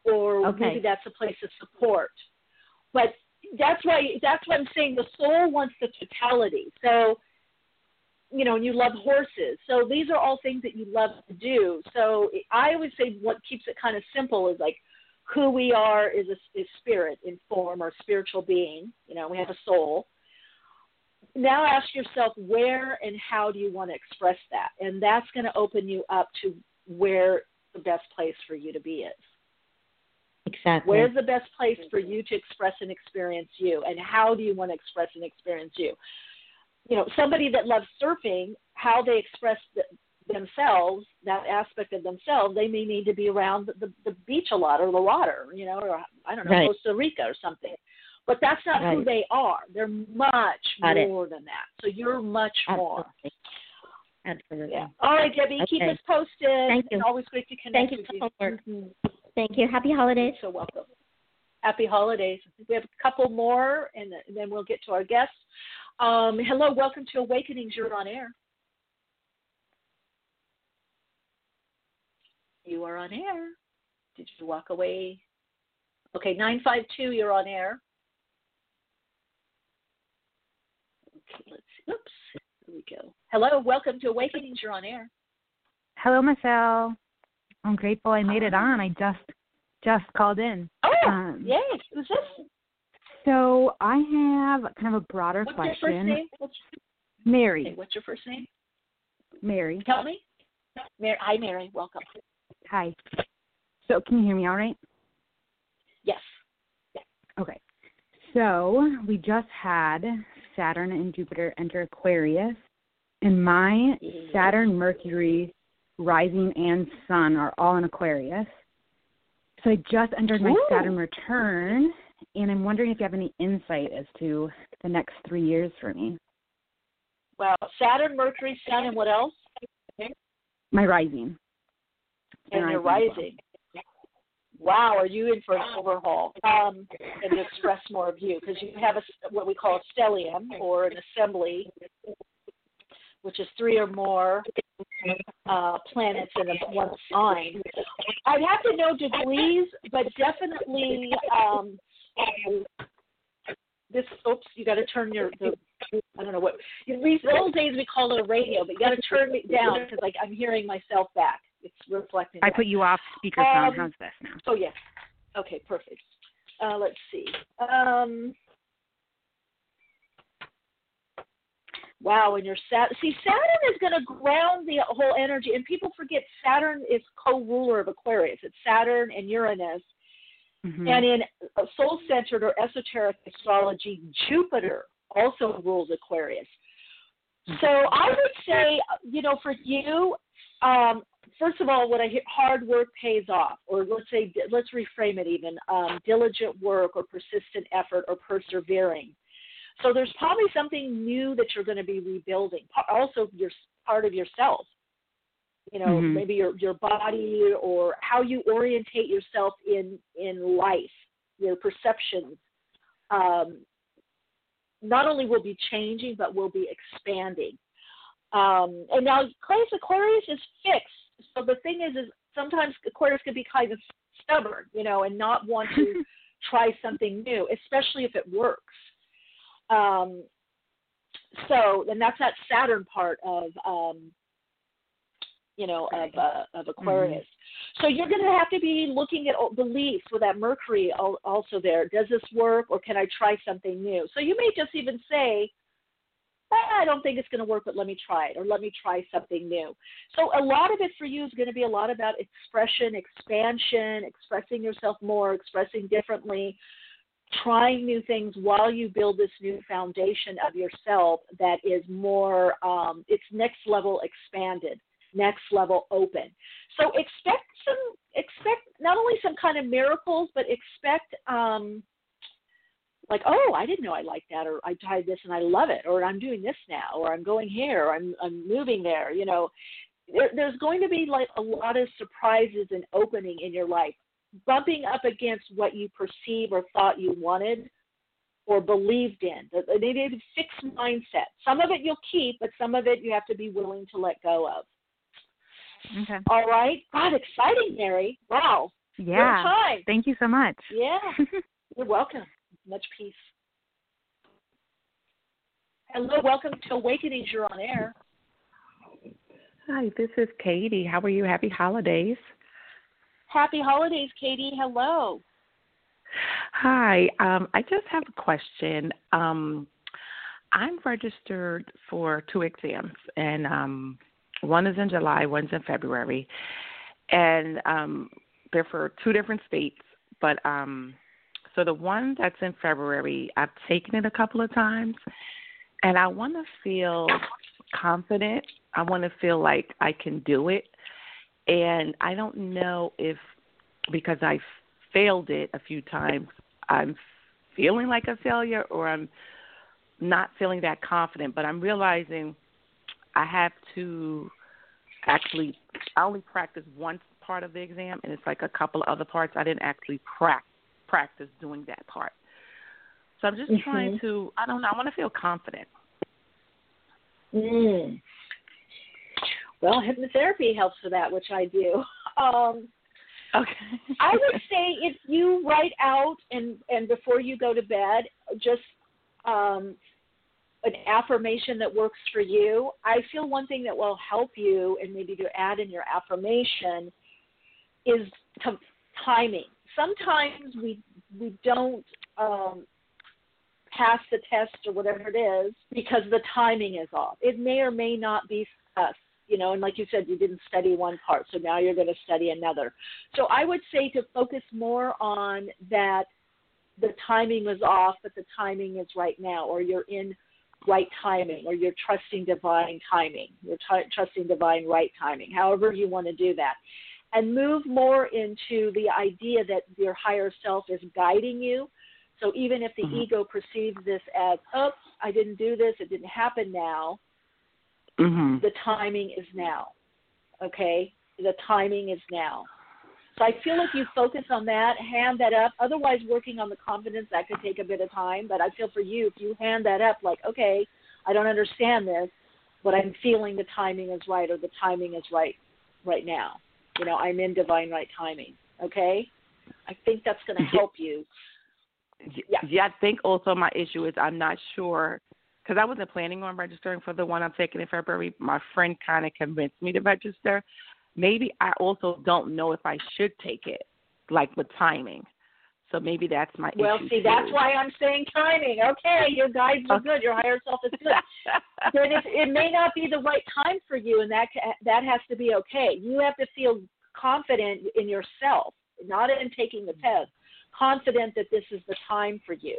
or Okay. maybe that's a place of support. But that's why that's why I'm saying the soul wants the totality. So, you know, and you love horses. So these are all things that you love to do. So I always say what keeps it kind of simple is like who we are is a is spirit in form or spiritual being. You know, we have a soul now ask yourself where and how do you want to express that? And that's going to open you up to where the best place for you to be is. Exactly. where's the best place for you to express and experience you? And how do you want to express and experience you? You know somebody that loves surfing how they express the, themselves that aspect of themselves they may need to be around the, the, beach a lot or the water you know or i don't know Right. costa rica or something but that's not who they are they're much Got it. more than that so you're much more Absolutely. Absolutely. yeah all right debbie keep us posted Thank you. It's always great to connect Thank you with you. Mhm. Thank you. Happy holidays. You're so welcome. Happy holidays. We have a couple more, and then we'll get to our guests. Um, hello, welcome to Awakenings. You're on air. You are on air. Did you walk away? Okay, 952, you're on air. Okay, let's see. Oops, here we go. Hello, welcome to Awakenings. You're on air. Hello, Michele. I'm grateful I made it on. I just just called in. Oh, Um, yay. Who's this? So I have kind of a broader What's question. your first name? What's, Mary. okay, what's your first name? Mary. Tell me. Mary, hi, Mary. Welcome. Hi. So can you hear me all right? Yes. Yes. Okay. So we just had Saturn and Jupiter enter Aquarius, and my mm-hmm. Saturn, Mercury, rising, and Sun are all in Aquarius. So I just entered my Ooh. Saturn return, and I'm wondering if you have any insight as to the next three years for me. Well, Saturn, Mercury, Sun, and what else? My rising. And your as well. rising. Wow, are you in for an overhaul? Um, and express more of you, because you have a, what we call a stellium or an assembly, which is three or more uh, planets in a, one sign. I'd have to know degrees, but definitely um, this. Oops, you got to turn your. The, I don't know what. In these old days we call it a radio, but you got to turn it down because like I'm hearing myself back. It's reflecting. I back. put you off speakerphone. Um, How's this now? Oh yes. Okay, perfect. Uh, let's see. Um, wow, and your Sat. See, Saturn is going to ground the whole energy, and people forget Saturn is co-ruler of Aquarius. It's Saturn and Uranus, Mhm. and in soul-centered or esoteric astrology, Jupiter also rules Aquarius. So I would say, you know, for you, um, first of all, what I hear, hard work pays off, or let's say, let's reframe it even, um, diligent work or persistent effort or persevering. So there's probably something new that you're going to be rebuilding. Also, your part of yourself. You know, mm-hmm. maybe your your body or how you orientate yourself in in life, your perceptions. Um, not only will be changing, but will be expanding. Um, and now Clays Aquarius is fixed. So the thing is, is sometimes Aquarius can be kind of stubborn, you know, and not want to try something new, especially if it works. Um, so, and that's that Saturn part of, um, you know, of uh, of Aquarius. Mm-hmm. So you're going to have to be looking at beliefs with that Mercury also there. Does this work, or can I try something new? So you may just even say, I don't think it's going to work, but let me try it, or let me try something new. So a lot of it for you is going to be a lot about expression, expansion, expressing yourself more, expressing differently, trying new things while you build this new foundation of yourself that is more um, it's next level expanded next level open so expect some expect not only some kind of miracles but expect um, like oh i didn't know i liked that or i tried this and i love it or i'm doing this now or i'm going here or i'm i'm moving there you know there, there's going to be like a lot of surprises and opening in your life bumping up against what you perceive or thought you wanted or believed in. They need a fixed mindset. Some of it you'll keep, but some of it you have to be willing to let go of. Okay. All right. God, exciting, Mary. Wow. Yeah. Time. Thank you so much. Yeah. You're welcome. Much peace. Hello, welcome to Awakenings. You're on air. Hi, this is Katie. How are you? Happy holidays. Happy holidays, Katie. Hello. Hi. Um, I just have a question. Um, I'm registered for two exams, and um, one is in July, one's in February, and um, they're for two different states. But um, so the one that's in February, I've taken it a couple of times, and I want to feel confident. I want to feel like I can do it and I don't know if because I failed it a few times, I'm feeling like a failure or I'm not feeling that confident, but I'm realizing I have to actually I only practice one part of the exam and it's like a couple of other parts I didn't actually pra- practice doing that part. So I'm just mm-hmm. trying to I don't know, I want to feel confident. Mm. Well, hypnotherapy helps for that, which I do. Um, okay. I would say if you write out and and before you go to bed, just um, an affirmation that works for you. I feel one thing that will help you, and maybe to add in your affirmation, is t- timing. Sometimes we we don't um, pass the test or whatever it is because the timing is off. It may or may not be us you know, and like you said, you didn't study one part, so now you're going to study another. So I would say to focus more on that the timing was off, but the timing is right now, or you're in right timing, or you're trusting divine timing, you're t- trusting divine right timing, however you want to do that. And move more into the idea that your higher self is guiding you. So even if the mm-hmm. ego perceives this as, oops, I didn't do this, it didn't happen now, Mm-hmm. The timing is now. Okay? The timing is now. So I feel like you focus on that, hand that up. Otherwise, working on the confidence, that could take a bit of time. But I feel for you, if you hand that up, like, okay, I don't understand this, but I'm feeling the timing is right or the timing is right right now. You know, I'm in divine right timing. Okay? I think that's going to help you. Yeah. yeah, I think also my issue is I'm not sure because I wasn't planning on registering for the one I'm taking in February. My friend kind of convinced me to register. Maybe I also don't know if I should take it, like with timing. So maybe that's my well. see, too. that's why I'm saying timing. Okay, your guides are good. Your higher self is good. then it, it may not be the right time for you, and that that has to be okay. You have to feel confident in yourself, not in taking the mm. test. Confident that this is the time for you.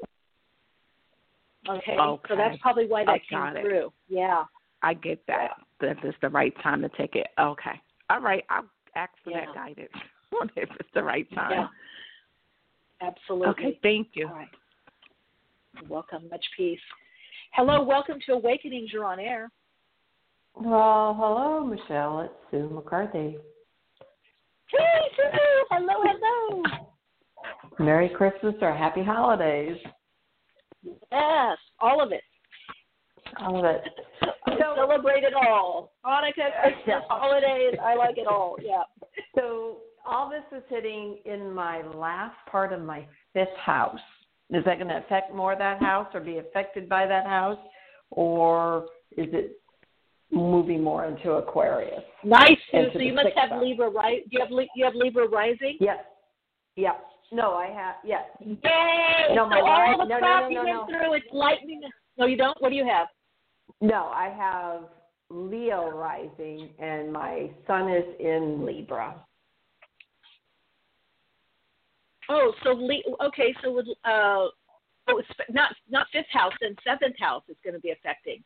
Okay. okay. So that's probably why that I came it. through. Yeah. I get that. That it's the right time to take it. Okay. All right. I'll ask for Yeah. that guidance on if it's the right time. Yeah. Absolutely. Okay. Thank you. All right. Welcome. Much peace. Hello. Welcome to Awakenings. You're on air. Well, hello, Michele. It's Sue McCarthy. Hey, Sue. Hello. Hello. Merry Christmas or Happy Holidays. Yes. All of it. All of it. I celebrate it all. Hanukkah, Christmas, Yeah. holidays. I like it all. Yeah. So all this is hitting in my last part of my fifth house. Is that going to affect more of that house or be affected by that house? Or is it moving more into Aquarius? Nice. Into So you must have house. Libra, right? Do you have you have Libra rising? Yes. Yep. No, I have, yes. Yay! No, my so all the no, no, crap no, you no, went no. through, it's lightning. No, you don't. What do you have? No, I have Leo rising and my sun is in Libra. Oh, so Le- okay, so with uh, oh, not not fifth house, and seventh house is going to be affecting.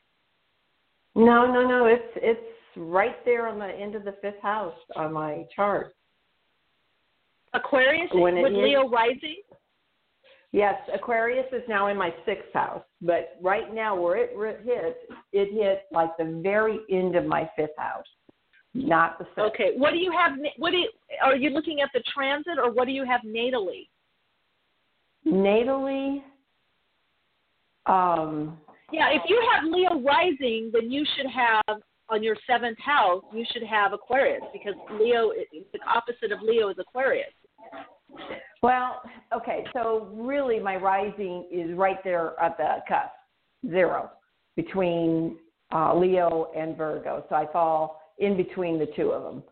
No, no, no. It's it's right there on the end of the fifth house on my chart. Aquarius When it with Leo rising. Yes, Aquarius is now in my sixth house, but right now where it hit, it hit like the very end of my fifth house, not the sixth. Okay, what do you have? What do you, are you looking at the transit, or what do you have natally? Natally, um, Yeah, if you have Leo rising, then you should have on your seventh house. You should have Aquarius because Leo, the opposite of Leo is Aquarius. well, okay, so really my rising is right there at the cusp, zero, between uh, Leo and Virgo. So I fall in between the two of them.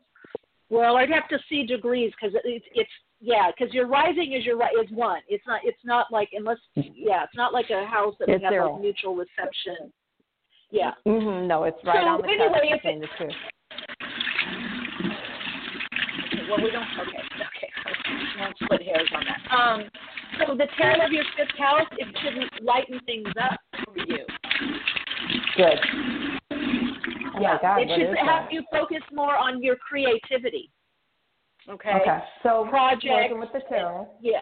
Well, I'd have to see degrees because it's it's yeah because your rising is your is one. It's not it's not like unless yeah it's not like a house that It's we have zero. like mutual reception. Yeah. hmm No, it's right So on the anyway, if cusp between the two. Well, we don't. Okay. Okay. We won't split hairs on that. Um. So the tail of your fifth house it should lighten things up for you. Good. Oh yeah. God, it should have that? you focus more on your creativity. Okay. Okay. So Projects. working with the tarot, Yeah.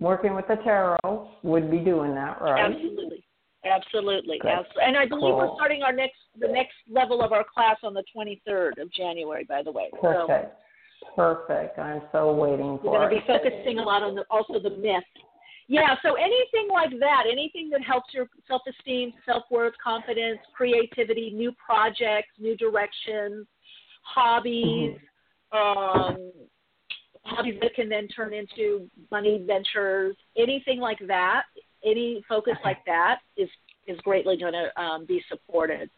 working with the tarot would be doing that, right? Absolutely. Absolutely. Good. Absolutely. And I believe we're starting our next the next level of our class on the 23rd of January, by the way. So Perfect. Perfect. I'm so waiting for we're going to be focusing a lot on the, also the myth. Yeah, so anything like that, anything that helps your self-esteem, self-worth, confidence, creativity, new projects, new directions, hobbies, um, hobbies that can then turn into money ventures, anything like that, any focus like that is is greatly going to um, be supported.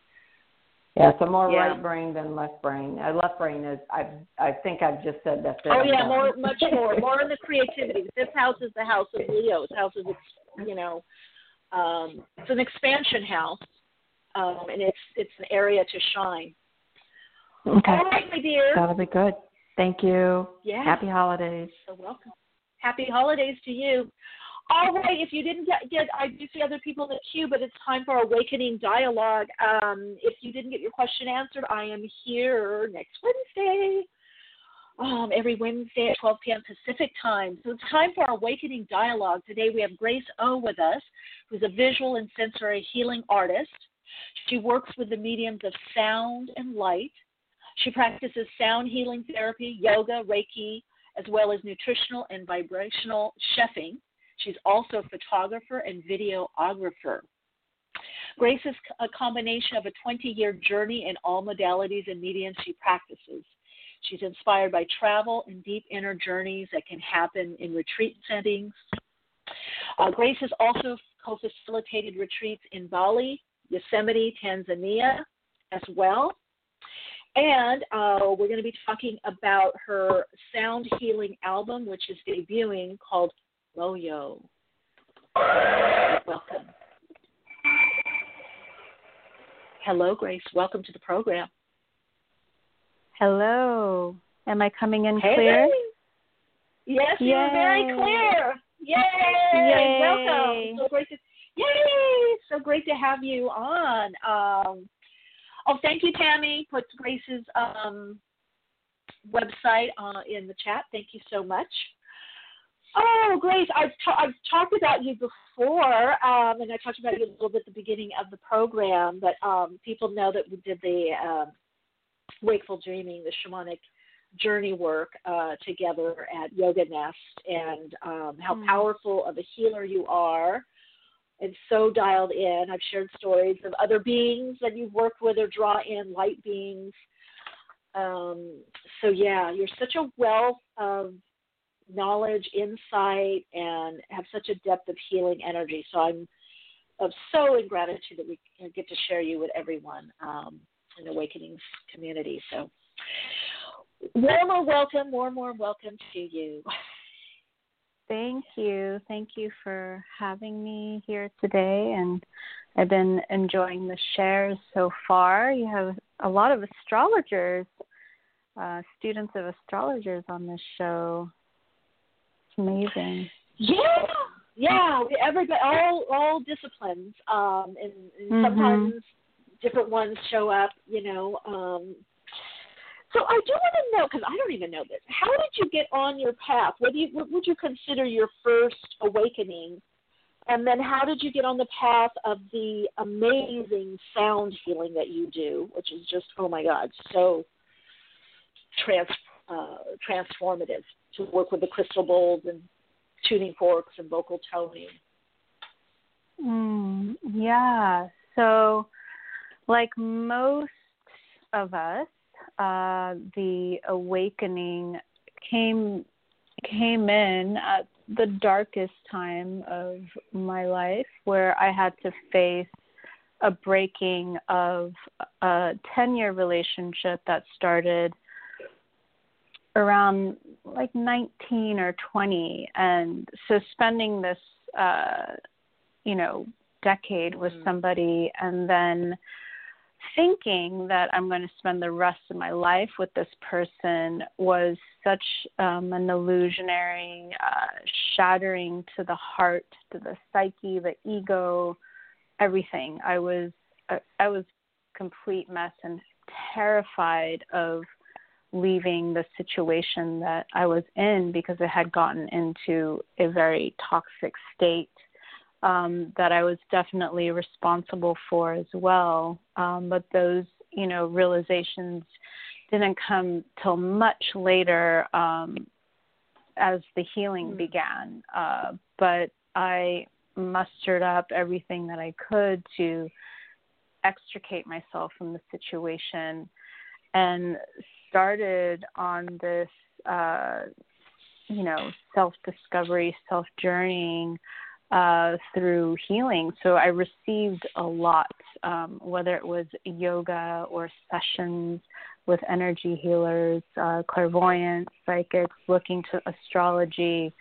Yeah, so more Yeah. right brain than left brain. Uh, left brain is I I think I've just said that. Oh yeah, more, much more, more in the creativity. This house is the house of Leo. It's house ex- you know, um, it's an expansion house, um, and it's it's an area to shine. Okay. All right, my dear. That'll be good. Thank you. Yeah. Happy holidays. So welcome. Happy holidays to you. All right, if you didn't get, get I do see other people in the queue, but it's time for awakening dialogue. Um, if you didn't get your question answered, I am here next Wednesday. Um, every Wednesday at 12 p.m. Pacific time. So it's time for awakening dialogue. Today we have Grace O with us, who's a visual and sensory healing artist. She works with the mediums of sound and light. She practices sound healing therapy, yoga, Reiki, as well as nutritional and vibrational chefing. She's also a photographer and videographer. Grace is a combination of a 20 year journey in all modalities and mediums she practices. She's inspired by travel and deep inner journeys that can happen in retreat settings. Uh, Grace has also co facilitated retreats in Bali, Yosemite, Tanzania as well. And uh, we're going to be talking about her sound healing album, which is debuting called Moyo. Welcome. Hello, Grace. Welcome to the program. Hello. Am I coming in Hey. clear? Yes, you're very Yay. clear. Yay! Yay. Welcome. So great to Yay! So great to have you on. Um, Oh, thank you, Tammy. Put Grace's um, website uh, in the chat. Thank you so much. Oh, Grace, I've, ta- I've talked about you before, um, and I talked about you a little bit at the beginning of the program, but um, people know that we did the um, Wakeful Dreaming, the shamanic journey work uh, together at Yoga Nest, and um, how mm. powerful of a healer you are, and so dialed in. I've shared stories of other beings that you've worked with or draw in, light beings. Um, so, yeah, you're such a wealth of knowledge, insight, and have such a depth of healing energy. So I'm of so in gratitude that we get to share you with everyone um, in the Awakenings community. So warm welcome, warm, warm welcome to you. Thank you. Thank you for having me here today. And I've been enjoying the shares so far. You have a lot of astrologers, uh, students of astrologers on this show amazing. Yeah, yeah. We Everybody, all all disciplines, um, and, and mm-hmm. sometimes different ones show up. You know. Um, so I do want to know because I don't even know this. How did you get on your path? What do you what would you consider your first awakening? And then how did you get on the path of the amazing sound healing that you do, which is just oh my god, so trans uh, transformative to work with the crystal bowls and tuning forks and vocal toning. Mm, yeah. So, like most of us, uh, the awakening came came in at the darkest time of my life, where I had to face a breaking of a ten year relationship that started around like 19 or 20 and so spending this uh you know decade with mm. somebody and then thinking that I'm going to spend the rest of my life with this person was such um, an illusionary, uh, shattering to the heart, to the psyche, the ego, everything. I was I, I was complete mess and terrified of leaving the situation that I was in because it had gotten into a very toxic state um, that I was definitely responsible for as well. Um, but those, you know, realizations didn't come till much later um, as the healing mm-hmm. began. Uh, but I mustered up everything that I could to extricate myself from the situation and started on this, uh, you know, self discovery, self journeying uh, through healing. So I received a lot, um, whether it was yoga or sessions with energy healers, uh, clairvoyants, psychics, looking to astrology,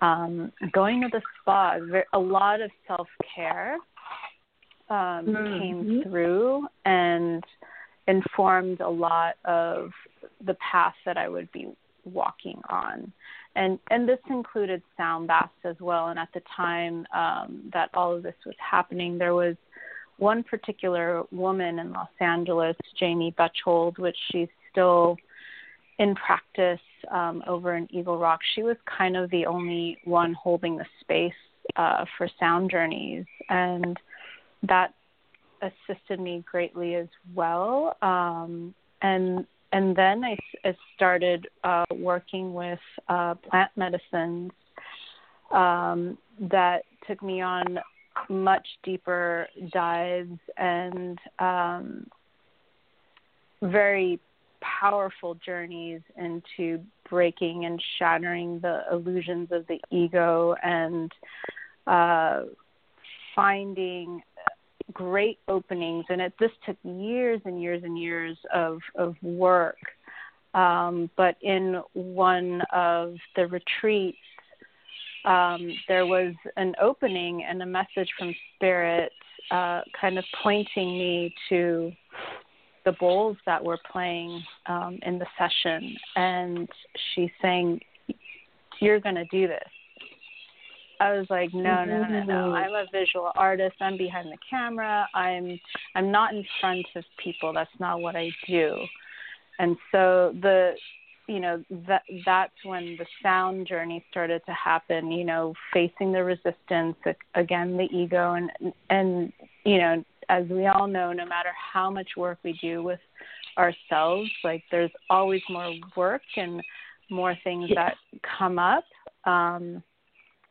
um, going to the spa. A lot of self care um, mm-hmm. came through, and informed a lot of the path that I would be walking on. And and this included sound baths as well. And at the time um, that all of this was happening, there was one particular woman in Los Angeles, Jamie Bechtold, which she's still in practice um, over in Eagle Rock. She was kind of the only one holding the space uh, for sound journeys, and that assisted me greatly as well. Um, and and then I, I started uh, working with uh, plant medicines um, that took me on much deeper dives and um, very powerful journeys into breaking and shattering the illusions of the ego and uh, finding great openings, and it this took years and years and years of of work. Um, but in one of the retreats, um, there was an opening and a message from Spirit, uh, kind of pointing me to the bowls that were playing um, in the session, and she's saying, "You're going to do this." I was like, no, no, no, no. Mm-hmm. I'm a visual artist. I'm behind the camera. I'm I'm not in front of people. That's not what I do. And so the you know that that's when the sound journey started to happen you know facing the resistance again the ego and and you know as we all know no matter how much work we do with ourselves like there's always more work and more things that come up um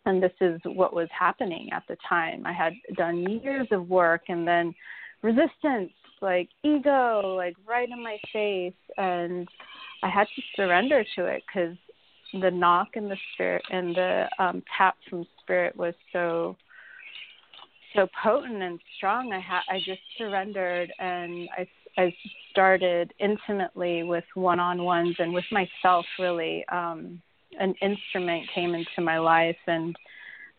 and this is what was happening at the time i had done years of work and then resistance like ego like right in my face and I had to surrender to it because the knock and the spirit and the um, tap from spirit was so so potent and strong. I had I just surrendered and I I started intimately with one-on-ones and with myself really. Um, an instrument came into my life and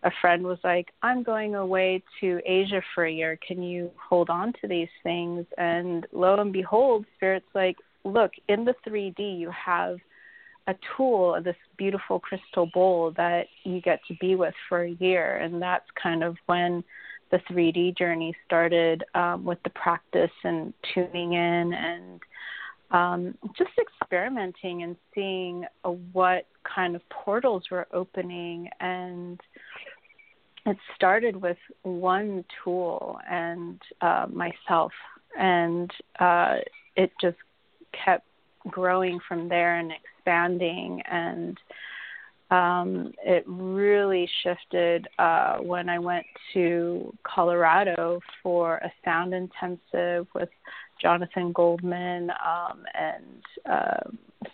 a friend was like, I'm going away to Asia for a year. Can you hold on to these things? And lo and behold, Spirit's like, look, in the 3D, you have a tool, this beautiful crystal bowl that you get to be with for a year. And that's kind of when the 3D journey started um, with the practice and tuning in and um, just experimenting and seeing uh, what kind of portals were opening. And it started with one tool and uh, myself. And uh, it just kept growing from there and expanding and um, it really shifted uh, when I went to Colorado for a sound intensive with Jonathan Goldman um, and uh,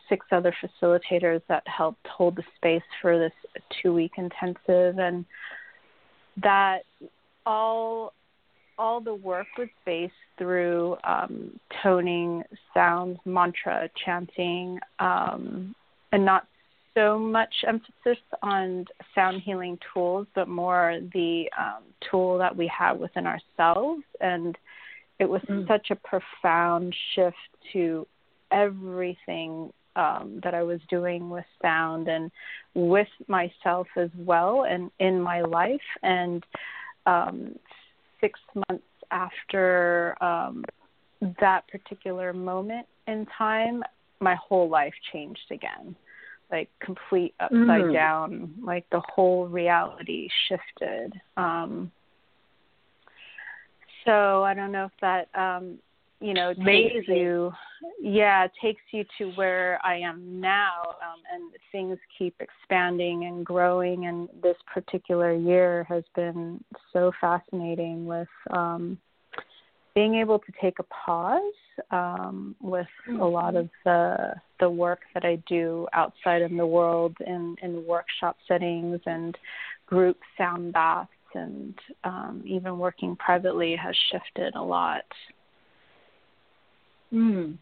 six other facilitators that helped hold the space for this two week intensive. And that all all the work was based through um, toning, sounds, mantra, chanting, um, and not so much emphasis on sound healing tools, but more the um, tool that we have within ourselves. And it was mm. such a profound shift to everything um, that I was doing with sound and with myself as well, and in my life. And um, six months after um, that particular moment in time, my whole life changed again. Like complete upside mm. down, like the whole reality shifted. Um, so I don't know if that um, you know Amazing. takes you yeah takes you to where i am now um, and things keep expanding and growing and this particular year has been so fascinating with um, being able to take a pause um, with mm-hmm. a lot of the the work that I do outside in the world in in workshop settings and group sound baths and um, even working privately has shifted a lot. Hmm.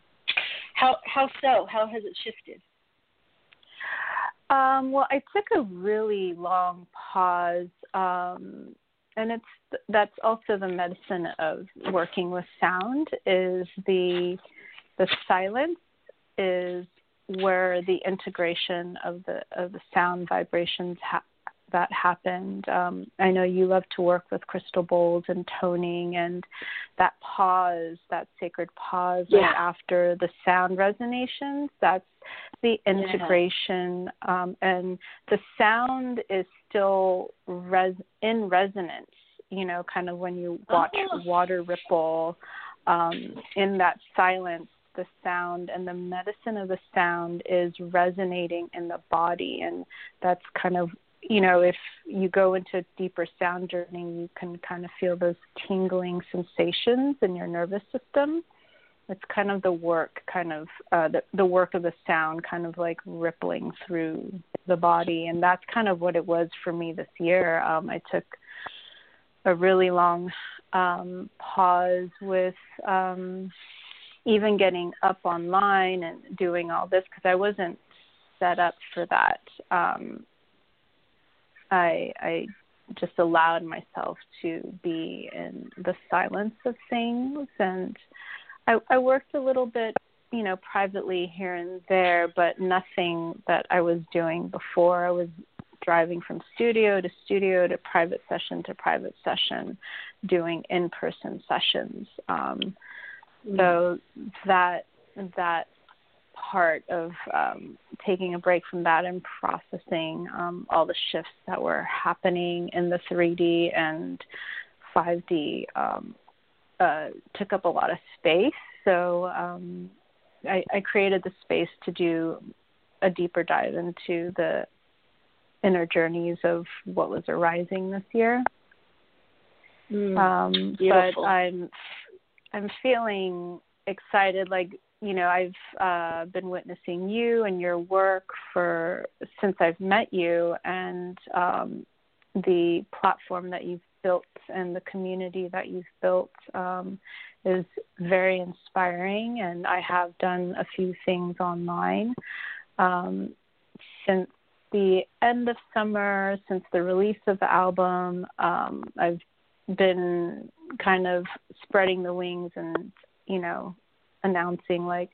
How how so? How has it shifted? Um, well, I took a really long pause, um, and it's that's also the medicine of working with sound. Is the the silence is where the integration of the of the sound vibrations ha- that happened. Um, I know you love to work with crystal bowls and toning and that pause, that sacred pause yeah. right after the sound resonations. That's the integration, yeah. um, and the sound is still res- in resonance. You know, kind of when you watch oh. water ripple um, in that silence the sound and the medicine of the sound is resonating in the body and that's kind of you know, if you go into a deeper sound journey, you can kind of feel those tingling sensations in your nervous system. It's kind of the work, kind of uh, the the work of the sound, kind of like rippling through the body, and that's kind of what it was for me this year. Um, I took a really long um, pause with um, even getting up online and doing all this because I wasn't set up for that. Um, I I just allowed myself to be in the silence of things and I, I worked a little bit, you know, privately here and there, but nothing that I was doing before. I was driving from studio to studio to private session to private session, doing in person sessions. Um, so that that part of um, taking a break from that and processing um, all the shifts that were happening in the 3D and 5D um, uh, took up a lot of space. So um, I, I created the space to do a deeper dive into the inner journeys of what was arising this year. Mm, um, but I'm I'm feeling excited. Like you know, I've uh, been witnessing you and your work for since I've met you, and um, the platform that you've built and the community that you've built um, is very inspiring. And I have done a few things online um, since the end of summer, since the release of the album. Um, I've been kind of spreading the wings and you know announcing like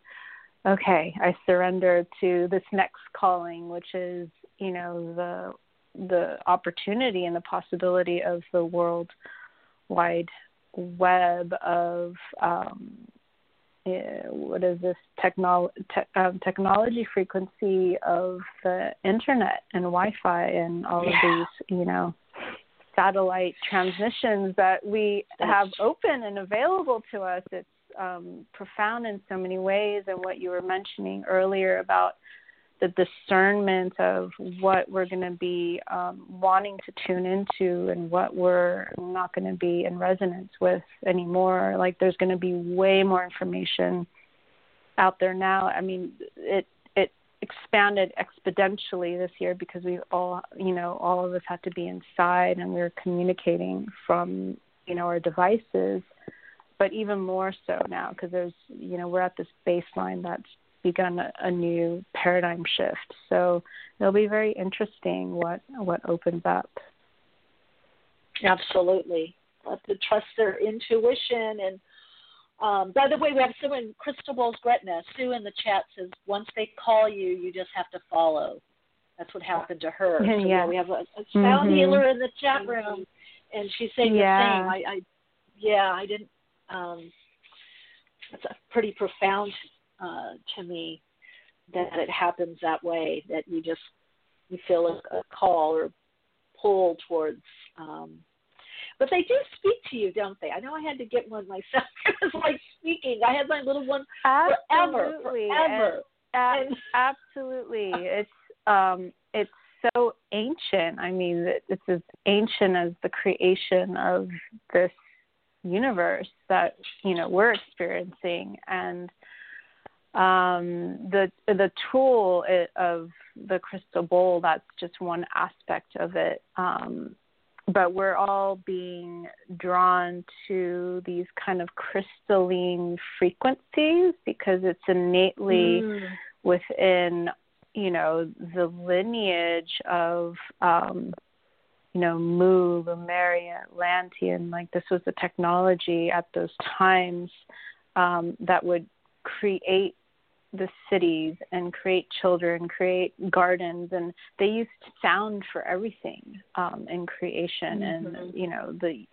okay i surrender to this next calling which is you know the the opportunity and the possibility of the world wide web of um, yeah, what is this technolo- te- um, technology frequency of the internet and Wi-Fi and all yeah. of these, you know, satellite transmissions that we have open and available to us. It's um, profound in so many ways, and what you were mentioning earlier about the discernment of what we're going to be um, wanting to tune into and what we're not going to be in resonance with anymore. Like there's going to be way more information out there now. I mean, it it expanded exponentially this year because we all, you know, all of us had to be inside and we were communicating from, you know, our devices. But even more so now because there's, you know, we're at this baseline that's begun a, a new paradigm shift. So it'll be very interesting what what opens up. Absolutely. have to trust their intuition and um, by the way, we have Sue in Crystal Bowls Gretna. Sue in the chat says once they call you, you just have to follow. That's what happened to her. Yeah, yeah. we have a, a sound mm-hmm. healer in the chat room, and she's saying yeah. the same. I, I, yeah, I didn't. Um, that's a pretty profound uh, to me that it happens that way that you just you feel a, a call or pull towards um but they do speak to you don't they? I know i had to get one myself. It was like speaking. I had my little one forever absolutely. forever. And, and, absolutely. It's um it's so ancient. I mean it's as ancient as the creation of this universe that you know we're experiencing and um, the the tool of the crystal bowl that's just one aspect of it um, but we're all being drawn to these kind of crystalline frequencies because it's innately mm. within you know the lineage of um, you know Mu, Lemuria, Atlantean. Like this was the technology at those times um, that would create the cities and create children, create gardens, and they used sound for everything um, in creation. Mm-hmm. And you know, the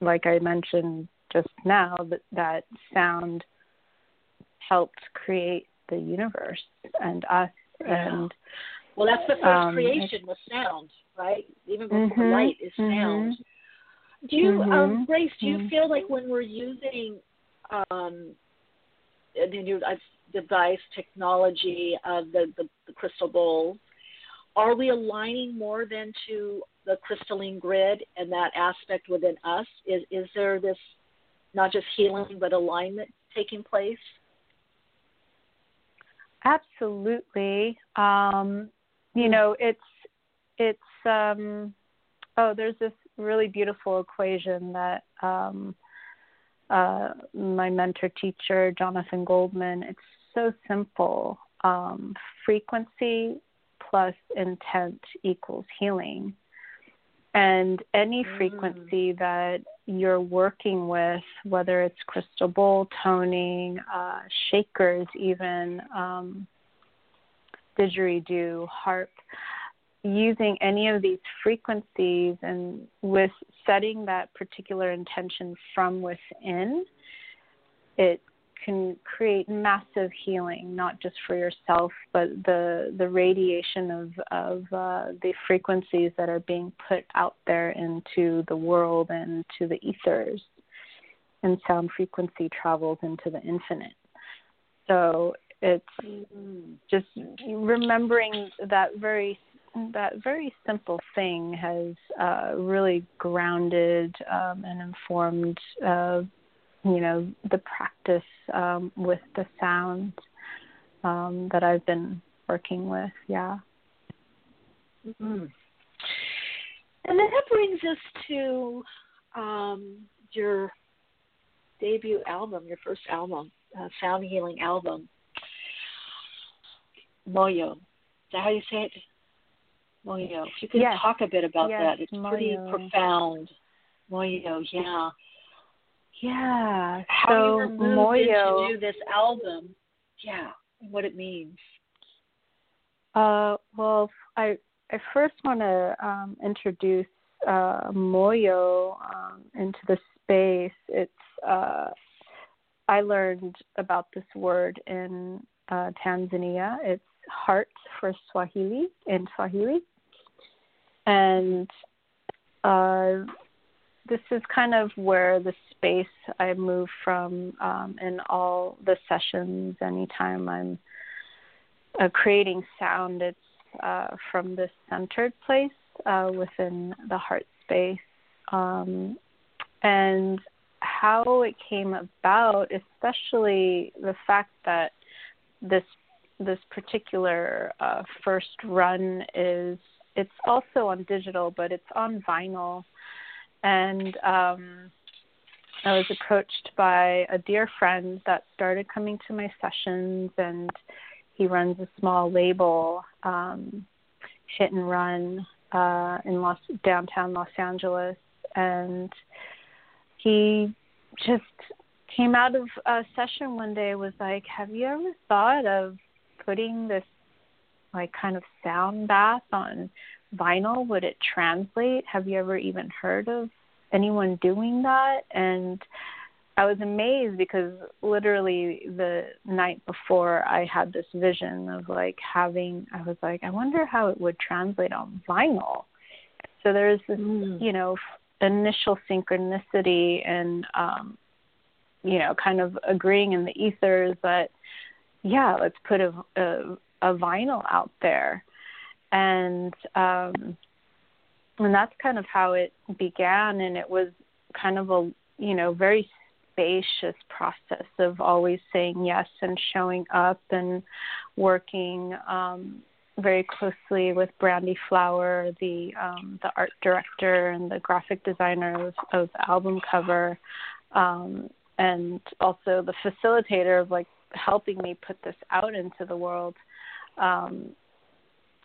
like I mentioned just now, that that sound helped create the universe and us. Yeah. And well, that's the first um, creation was sound, right? Even before mm-hmm, light is sound. Mm-hmm, do you, mm-hmm, um, Grace? Do you mm-hmm. feel like when we're using um, you, I've device technology of the, the, the crystal bowls, are we aligning more than to the crystalline grid and that aspect within us? Is is there this not just healing but alignment taking place? Absolutely. Um, you know, it's it's um, oh, there's this really beautiful equation that um, uh, my mentor teacher Jonathan Goldman. It's so simple. Um, frequency plus intent equals healing. And any mm. frequency that you're working with, whether it's crystal bowl toning, uh, shakers, even um, didgeridoo, harp, using any of these frequencies and with setting that particular intention from within, it can create massive healing, not just for yourself, but the the radiation of of uh, the frequencies that are being put out there into the world and to the ethers, and sound frequency travels into the infinite. So it's just remembering that very that very simple thing has uh, really grounded um, and informed uh, you know the practice um, with the sound um, that I've been working with. Yeah. Mm-hmm. And that brings us to um, your debut album, your first album, uh, Sound Healing album, Moyo. Is that how you say it? Moyo. If you could yes. talk a bit about yes, that, it's Moyo. pretty profound. Moyo, yeah. Yeah. How so you were Moyo, in to do this album, yeah, and what it means. Uh, well, I I first want to um, introduce uh, Moyo um, into the space. It's uh, I learned about this word in uh, Tanzania. It's heart for Swahili in Swahili, and uh, this is kind of where the space I move from um, in all the sessions. Anytime I'm uh, creating sound, it's uh, from this centered place uh, within the heart space. Um, and how it came about, especially the fact that this this particular uh, first run is it's also on digital, but it's on vinyl. And um, I was approached by a dear friend that started coming to my sessions, and he runs a small label, um, Hit and Run, uh, in Los downtown Los Angeles, and he just came out of a session one day was like, "Have you ever thought of putting this like kind of sound bath on vinyl? Would it translate? Have you ever even heard of anyone doing that?" And I was amazed because literally the night before I had this vision of like having I was like, I wonder how it would translate on vinyl. So there's this, Mm. you know, initial synchronicity and um you know, kind of agreeing in the ethers that yeah, let's put a a, a vinyl out there. And um and that's kind of how it began and it was kind of a you know very spacious process of always saying yes and showing up and working um, very closely with Brandy Flower, the um, the art director and the graphic designer of, of the album cover, um, and also the facilitator of like helping me put this out into the world. Um,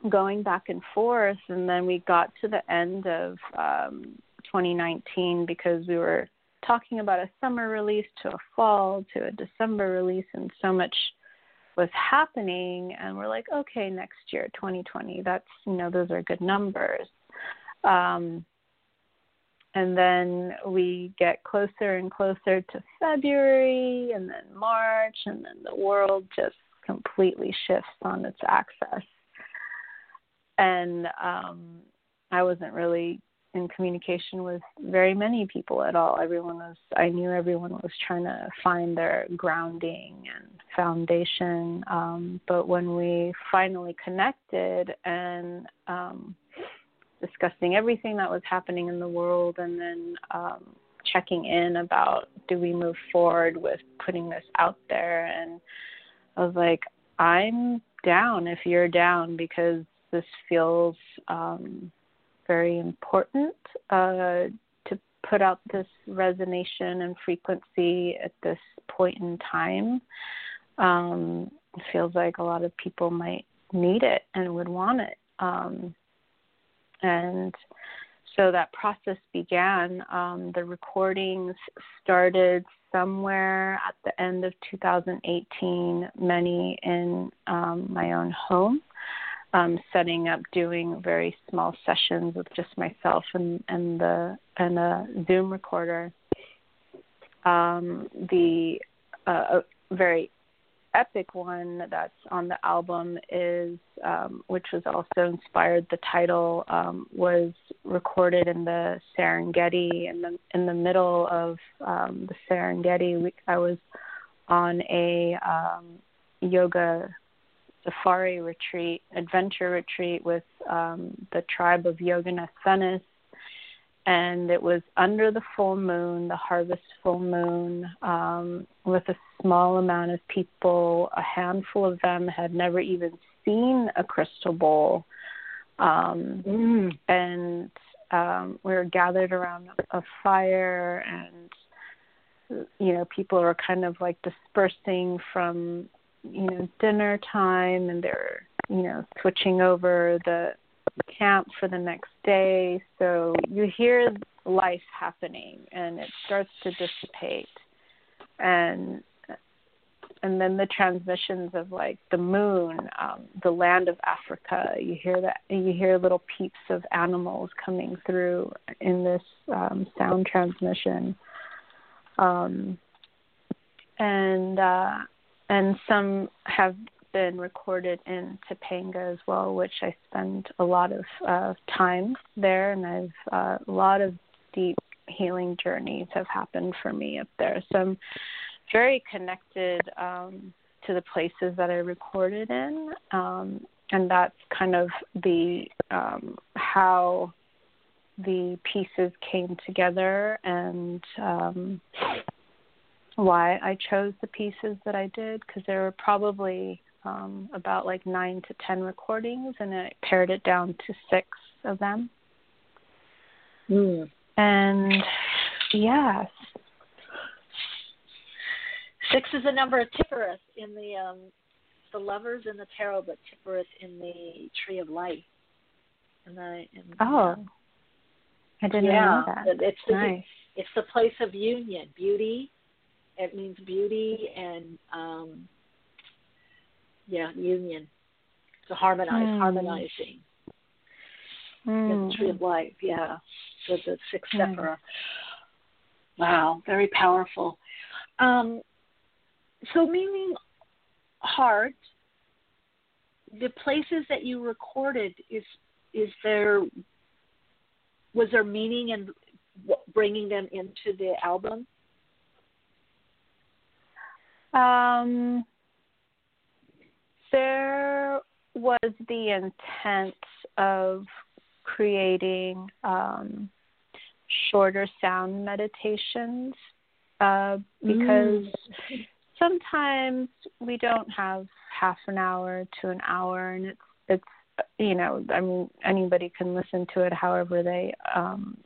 going back and forth, and then we got to the end of um, 2019 because we were talking about a summer release to a fall to a December release, and so much was happening. And we're like, okay, next year, 2020, that's, you know, those are good numbers. Um, and then we get closer and closer to February, and then March, and then the world just completely shifts on its axis. And um, I wasn't really in communication with very many people at all. Everyone was, I knew everyone was trying to find their grounding and foundation. Um, but when we finally connected and um, discussing everything that was happening in the world and then um, checking in about do we move forward with putting this out there, and I was like, I'm down if you're down because this feels um, very important uh, to put out this resonation and frequency at this point in time. Um, it feels like a lot of people might need it and would want it. Um, and so that process began. Um, the recordings started somewhere at the end of 2018, many in um, my own home. um, setting up doing very small sessions with just myself and and the and a Zoom recorder. Um, the uh, very epic one that's on the album is, um, which was also inspired. The title um, was recorded in the Serengeti, in the in the middle of um, the Serengeti. We, I was on a um, yoga safari retreat, adventure retreat with um, the tribe of Yoga Venice and it was under the full moon, the harvest full moon, um, with a small amount of people. A handful of them had never even seen a crystal bowl. Um, mm. And um, we were gathered around a fire, and, you know, people were kind of like dispersing from, you know, dinner time, and they're, you know, switching over the camp for the next day. So you hear life happening and it starts to dissipate. And and then the transmissions of like the moon, um, the land of Africa. You hear that you hear little peeps of animals coming through in this um, sound transmission, um, and uh, and some have been recorded in Topanga as well, which I spend a lot of uh, time there, and I've uh, a lot of deep healing journeys have happened for me up there. So I'm very connected um, to the places that I recorded in, um, and that's kind of the um, how the pieces came together and um, why I chose the pieces that I did because there were probably um, about like nine to ten recordings, and I pared it down to six of them. Mm. And yes, six is a number of Tiphereth in the um, the lovers in the tarot, but Tiphereth in the Tree of Life. And the, in the, oh, I didn't yeah, know that. It's the, nice. it's the place of union, beauty. It means beauty and um, yeah, union. To harmonize, mm. harmonizing. Mm. the tree of life, yeah. So the six mm. sephira. Wow, very powerful. Um, so meaning heart, the places that you recorded is is there was there meaning in bringing them into the album? Um, there was the intent of creating um, shorter sound meditations uh, because mm. sometimes we don't have half an hour to an hour, and it's it's you know I mean anybody can listen to it however they um,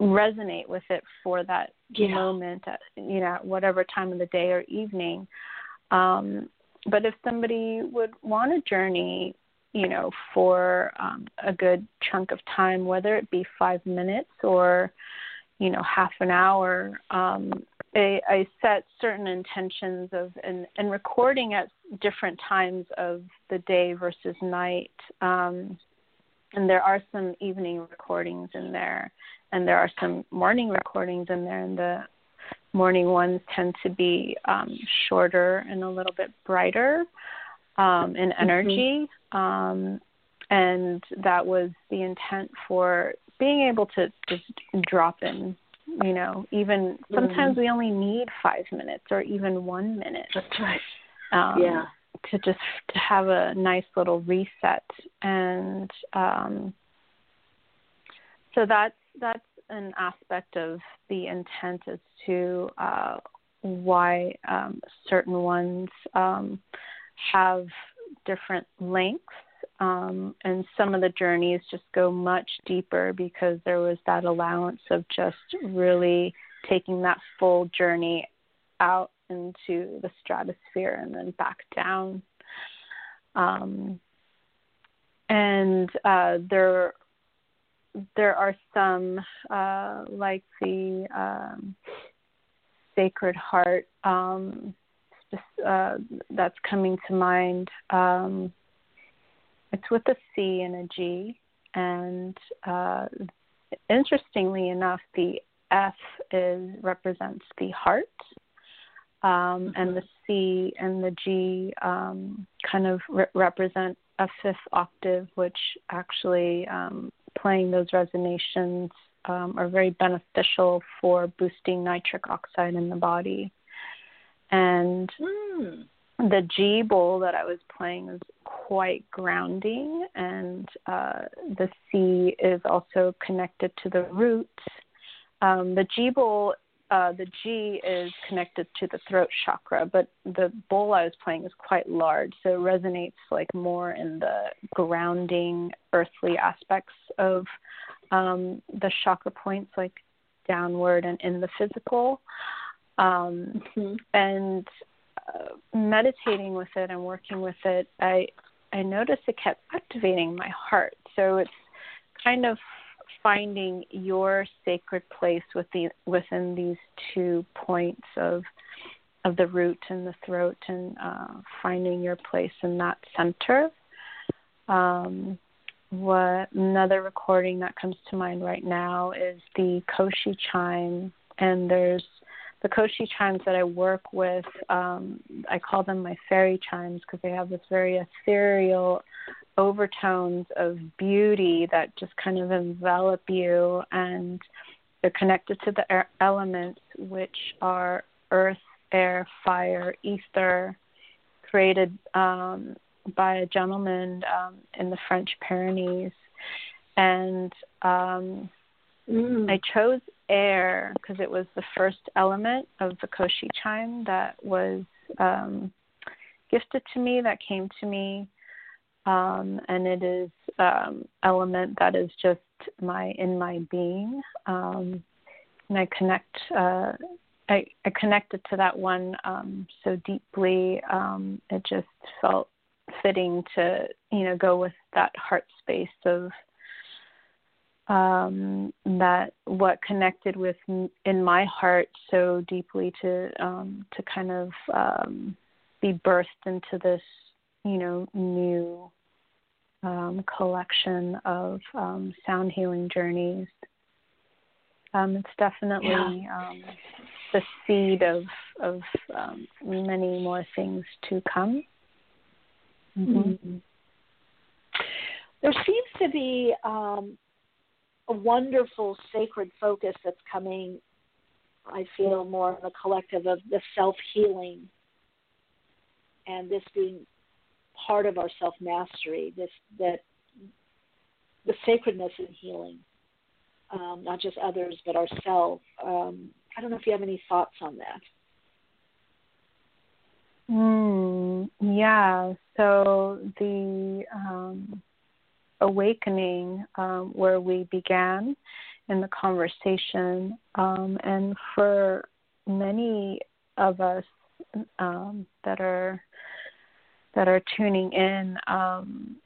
resonate with it for that yeah. moment at you know at whatever time of the day or evening. Um, but if somebody would want to journey, you know, for um, a good chunk of time, whether it be five minutes or, you know, half an hour, um, I, I set certain intentions of and, and recording at different times of the day versus night. Um, and there are some evening recordings in there, and there are some morning recordings in there. And the morning ones tend to be um, shorter and a little bit brighter um, in mm-hmm. energy. Mm-hmm. Um, and that was the intent for being able to just drop in. You know, even sometimes mm-hmm. we only need five minutes or even one minute. That's right. Um, yeah. To just to have a nice little reset, and um, so that's that's an aspect of the intent as to uh, why um, certain ones um, have different lengths. Um, and some of the journeys just go much deeper because there was that allowance of just really taking that full journey out into the stratosphere and then back down. Um, and uh, there there are some uh, like the um, Sacred Heart um, uh, that's coming to mind. Um, it's with a C and a G, and uh, interestingly enough, the F is represents the heart, um, and the C and the G um, kind of re- represent a fifth octave, which actually um, playing those resonations um, are very beneficial for boosting nitric oxide in the body. And mm. the G bowl that I was playing is quite grounding, and uh, the C is also connected to the root. Um, the G bowl uh, the G is connected to the throat chakra, but the bowl I was playing is quite large, so it resonates like more in the grounding, earthly aspects of um, the chakra points, like downward and in the physical. Um, mm-hmm. And uh, meditating with it and working with it, I I noticed it kept activating my heart. So it's kind of finding your sacred place with the, within these two points of of the root and the throat and uh, finding your place in that center. Um, what another recording that comes to mind right now is the Koshi chime, and there's the Koshi chimes that I work with. Um, I call them my fairy chimes because they have this very ethereal overtones of beauty that just kind of envelop you and they're connected to the elements which are earth air fire ether created um, by a gentleman um, in the french pyrenees and um, mm. i chose air because it was the first element of the koshi chime that was um, gifted to me that came to me um, and it is um, element that is just my in my being, um, and I connect. Uh, I, I connected to that one um, so deeply. Um, it just felt fitting to you know go with that heart space of um, that what connected with in my heart so deeply to um, to kind of um, be birthed into this you know new um, collection of um, sound healing journeys. Um, it's definitely yeah. Um, the seed of of um, many more things to come. Mm-hmm. Mm-hmm. There seems to be um, a wonderful sacred focus that's coming. I feel more in the collective of the self healing, and this being part of our self mastery. This that the sacredness in healing, um, not just others but ourselves. Um, I don't know if you have any thoughts on that. Mm, yeah. So the um, awakening um, where we began in the conversation, um, and for many of us um, that are that are tuning in um,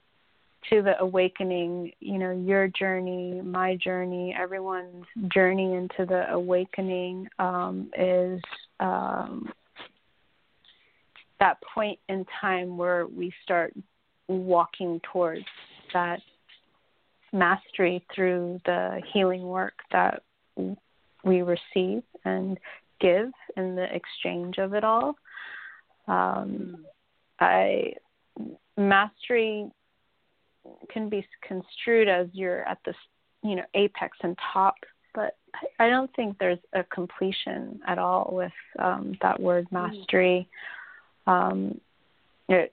to the awakening, you know, your journey, my journey, everyone's journey into the awakening um, is um, that point in time where we start walking towards that mastery through the healing work that we receive and give in the exchange of it all. Um, I mastery can be construed as you're at this, you know, apex and top, but I don't think there's a completion at all with um, that word mm. mastery. Um, it,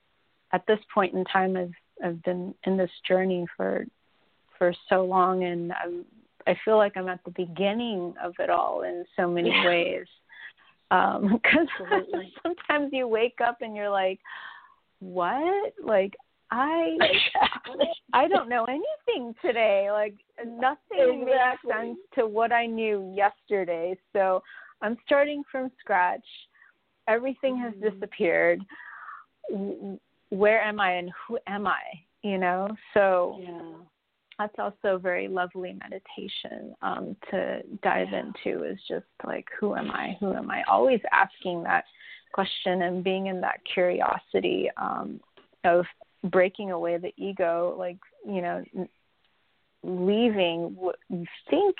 at this point in time, I've I've been in this journey for for so long, and I'm, I feel like I'm at the beginning of it all in so many ways. Because um, sometimes you wake up and you're like, what? Like I I don't know anything today. Like nothing exactly. makes sense to what I knew yesterday. So I'm starting from scratch. Everything mm-hmm. has disappeared. Where am I and who am I? You know? So yeah. that's also very lovely meditation um, to dive yeah. into is just like who am I? Who am I? Always asking that question and being in that curiosity um, of breaking away the ego, like you know, leaving what you think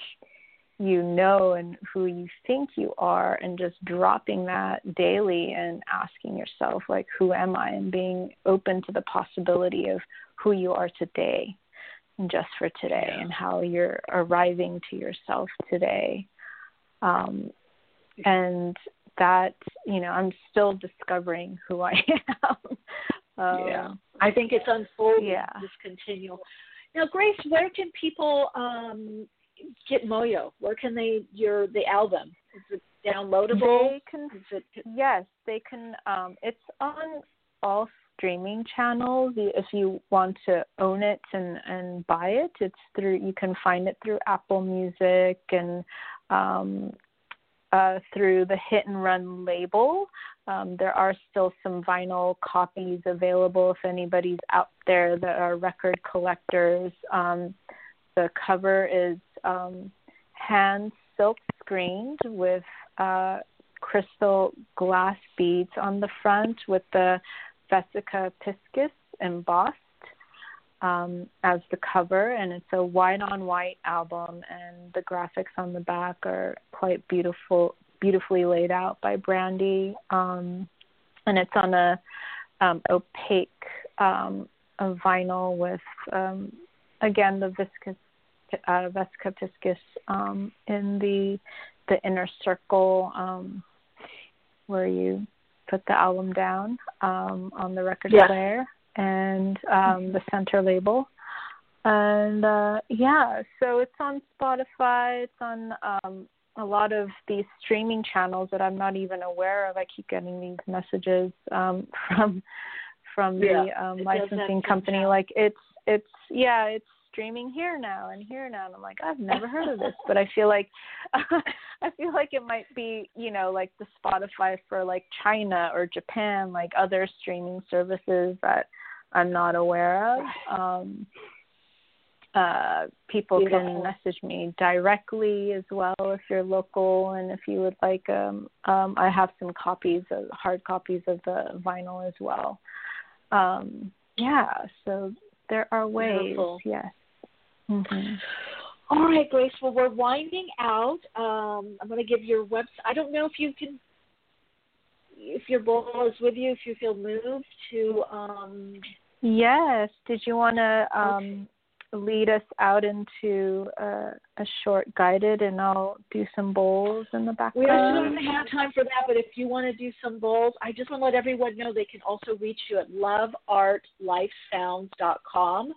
you know and who you think you are and just dropping that daily and asking yourself like who am i and being open to the possibility of who you are today and just for today yeah. and how you're arriving to yourself today um and that you know i'm still discovering who i am um, yeah i think it's unfolding yeah just continual now grace where can people um get Moyo? Where can they your the album? Is it downloadable? They can. It, yes, they can. Um, it's on all streaming channels. If you want to own it and and buy it, it's through. You can find it through Apple Music and um, uh, through the Hit and Run label. Um, there are still some vinyl copies available if anybody's out there that are record collectors. Um, the cover is um, hand silk screened with uh, crystal glass beads on the front with the Vesica piscis embossed um, as the cover, and it's a white on white album, and the graphics on the back are quite beautiful, beautifully laid out by Brandy, um, and it's on a um, opaque um, a vinyl with um, again the viscous uh, Vesica piscis um, in the the inner circle um, where you put the album down um, on the record yeah. player and um, the center label. And uh, yeah, so it's on Spotify. It's on um, a lot of these streaming channels that I'm not even aware of. I keep getting these messages um, from from yeah, the um, licensing company. Like it's it's yeah, it's streaming here now and here now and I'm like I've never heard of this but I feel like I feel like it might be you know like the Spotify for like China or Japan like other streaming services that I'm not aware of um uh people can message me directly as well if you're local and if you would like um um I have some copies of hard copies of the vinyl as well um yeah so there are ways Beautiful. yes Mm-hmm. All right, Grace. Well, we're winding out. Um, I'm going to give your website. I don't know if you can, if your ball is with you, if you feel moved to. Um, yes. Did you want to um, lead us out into a, a short guided, and I'll do some bowls in the background? We actually don't have time for that, but if you want to do some bowls, I just want to let everyone know they can also reach you at loveartlifesounds.com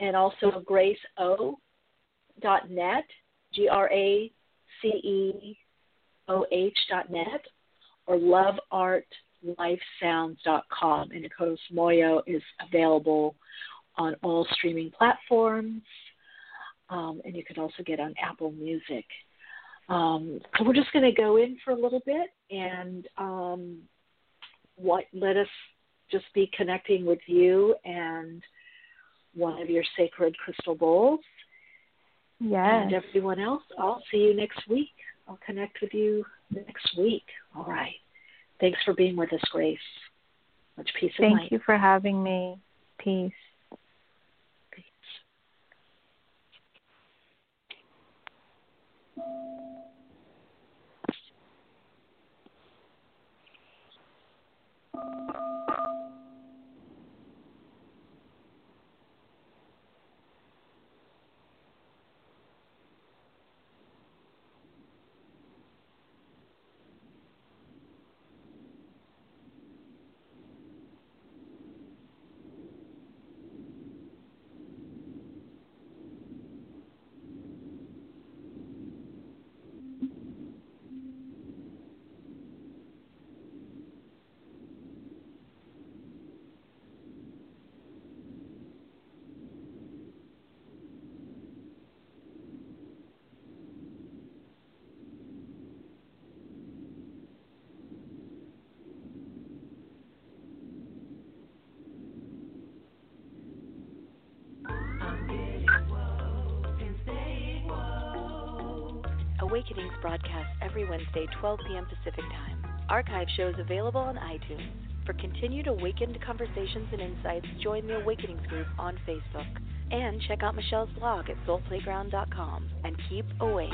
and also graceoh.net, G R A C E O H dot net, or loveartlifesounds.com. And of course, Moyo is available on all streaming platforms, um, and you can also get on Apple Music. Um, so we're just going to go in for a little bit and um, what let us just be connecting with you and one of your sacred crystal bowls. Yes. And everyone else, I'll see you next week. I'll connect with you next week. All right. Thanks for being with us, Grace. Much peace Thank light. you for having me. Peace. Peace. Wednesday, 12 p.m. Pacific Time. Archive shows available on iTunes. For continued awakened conversations and insights, join the Awakenings group on Facebook. And check out Michele's blog at soulplayground.com and keep awake.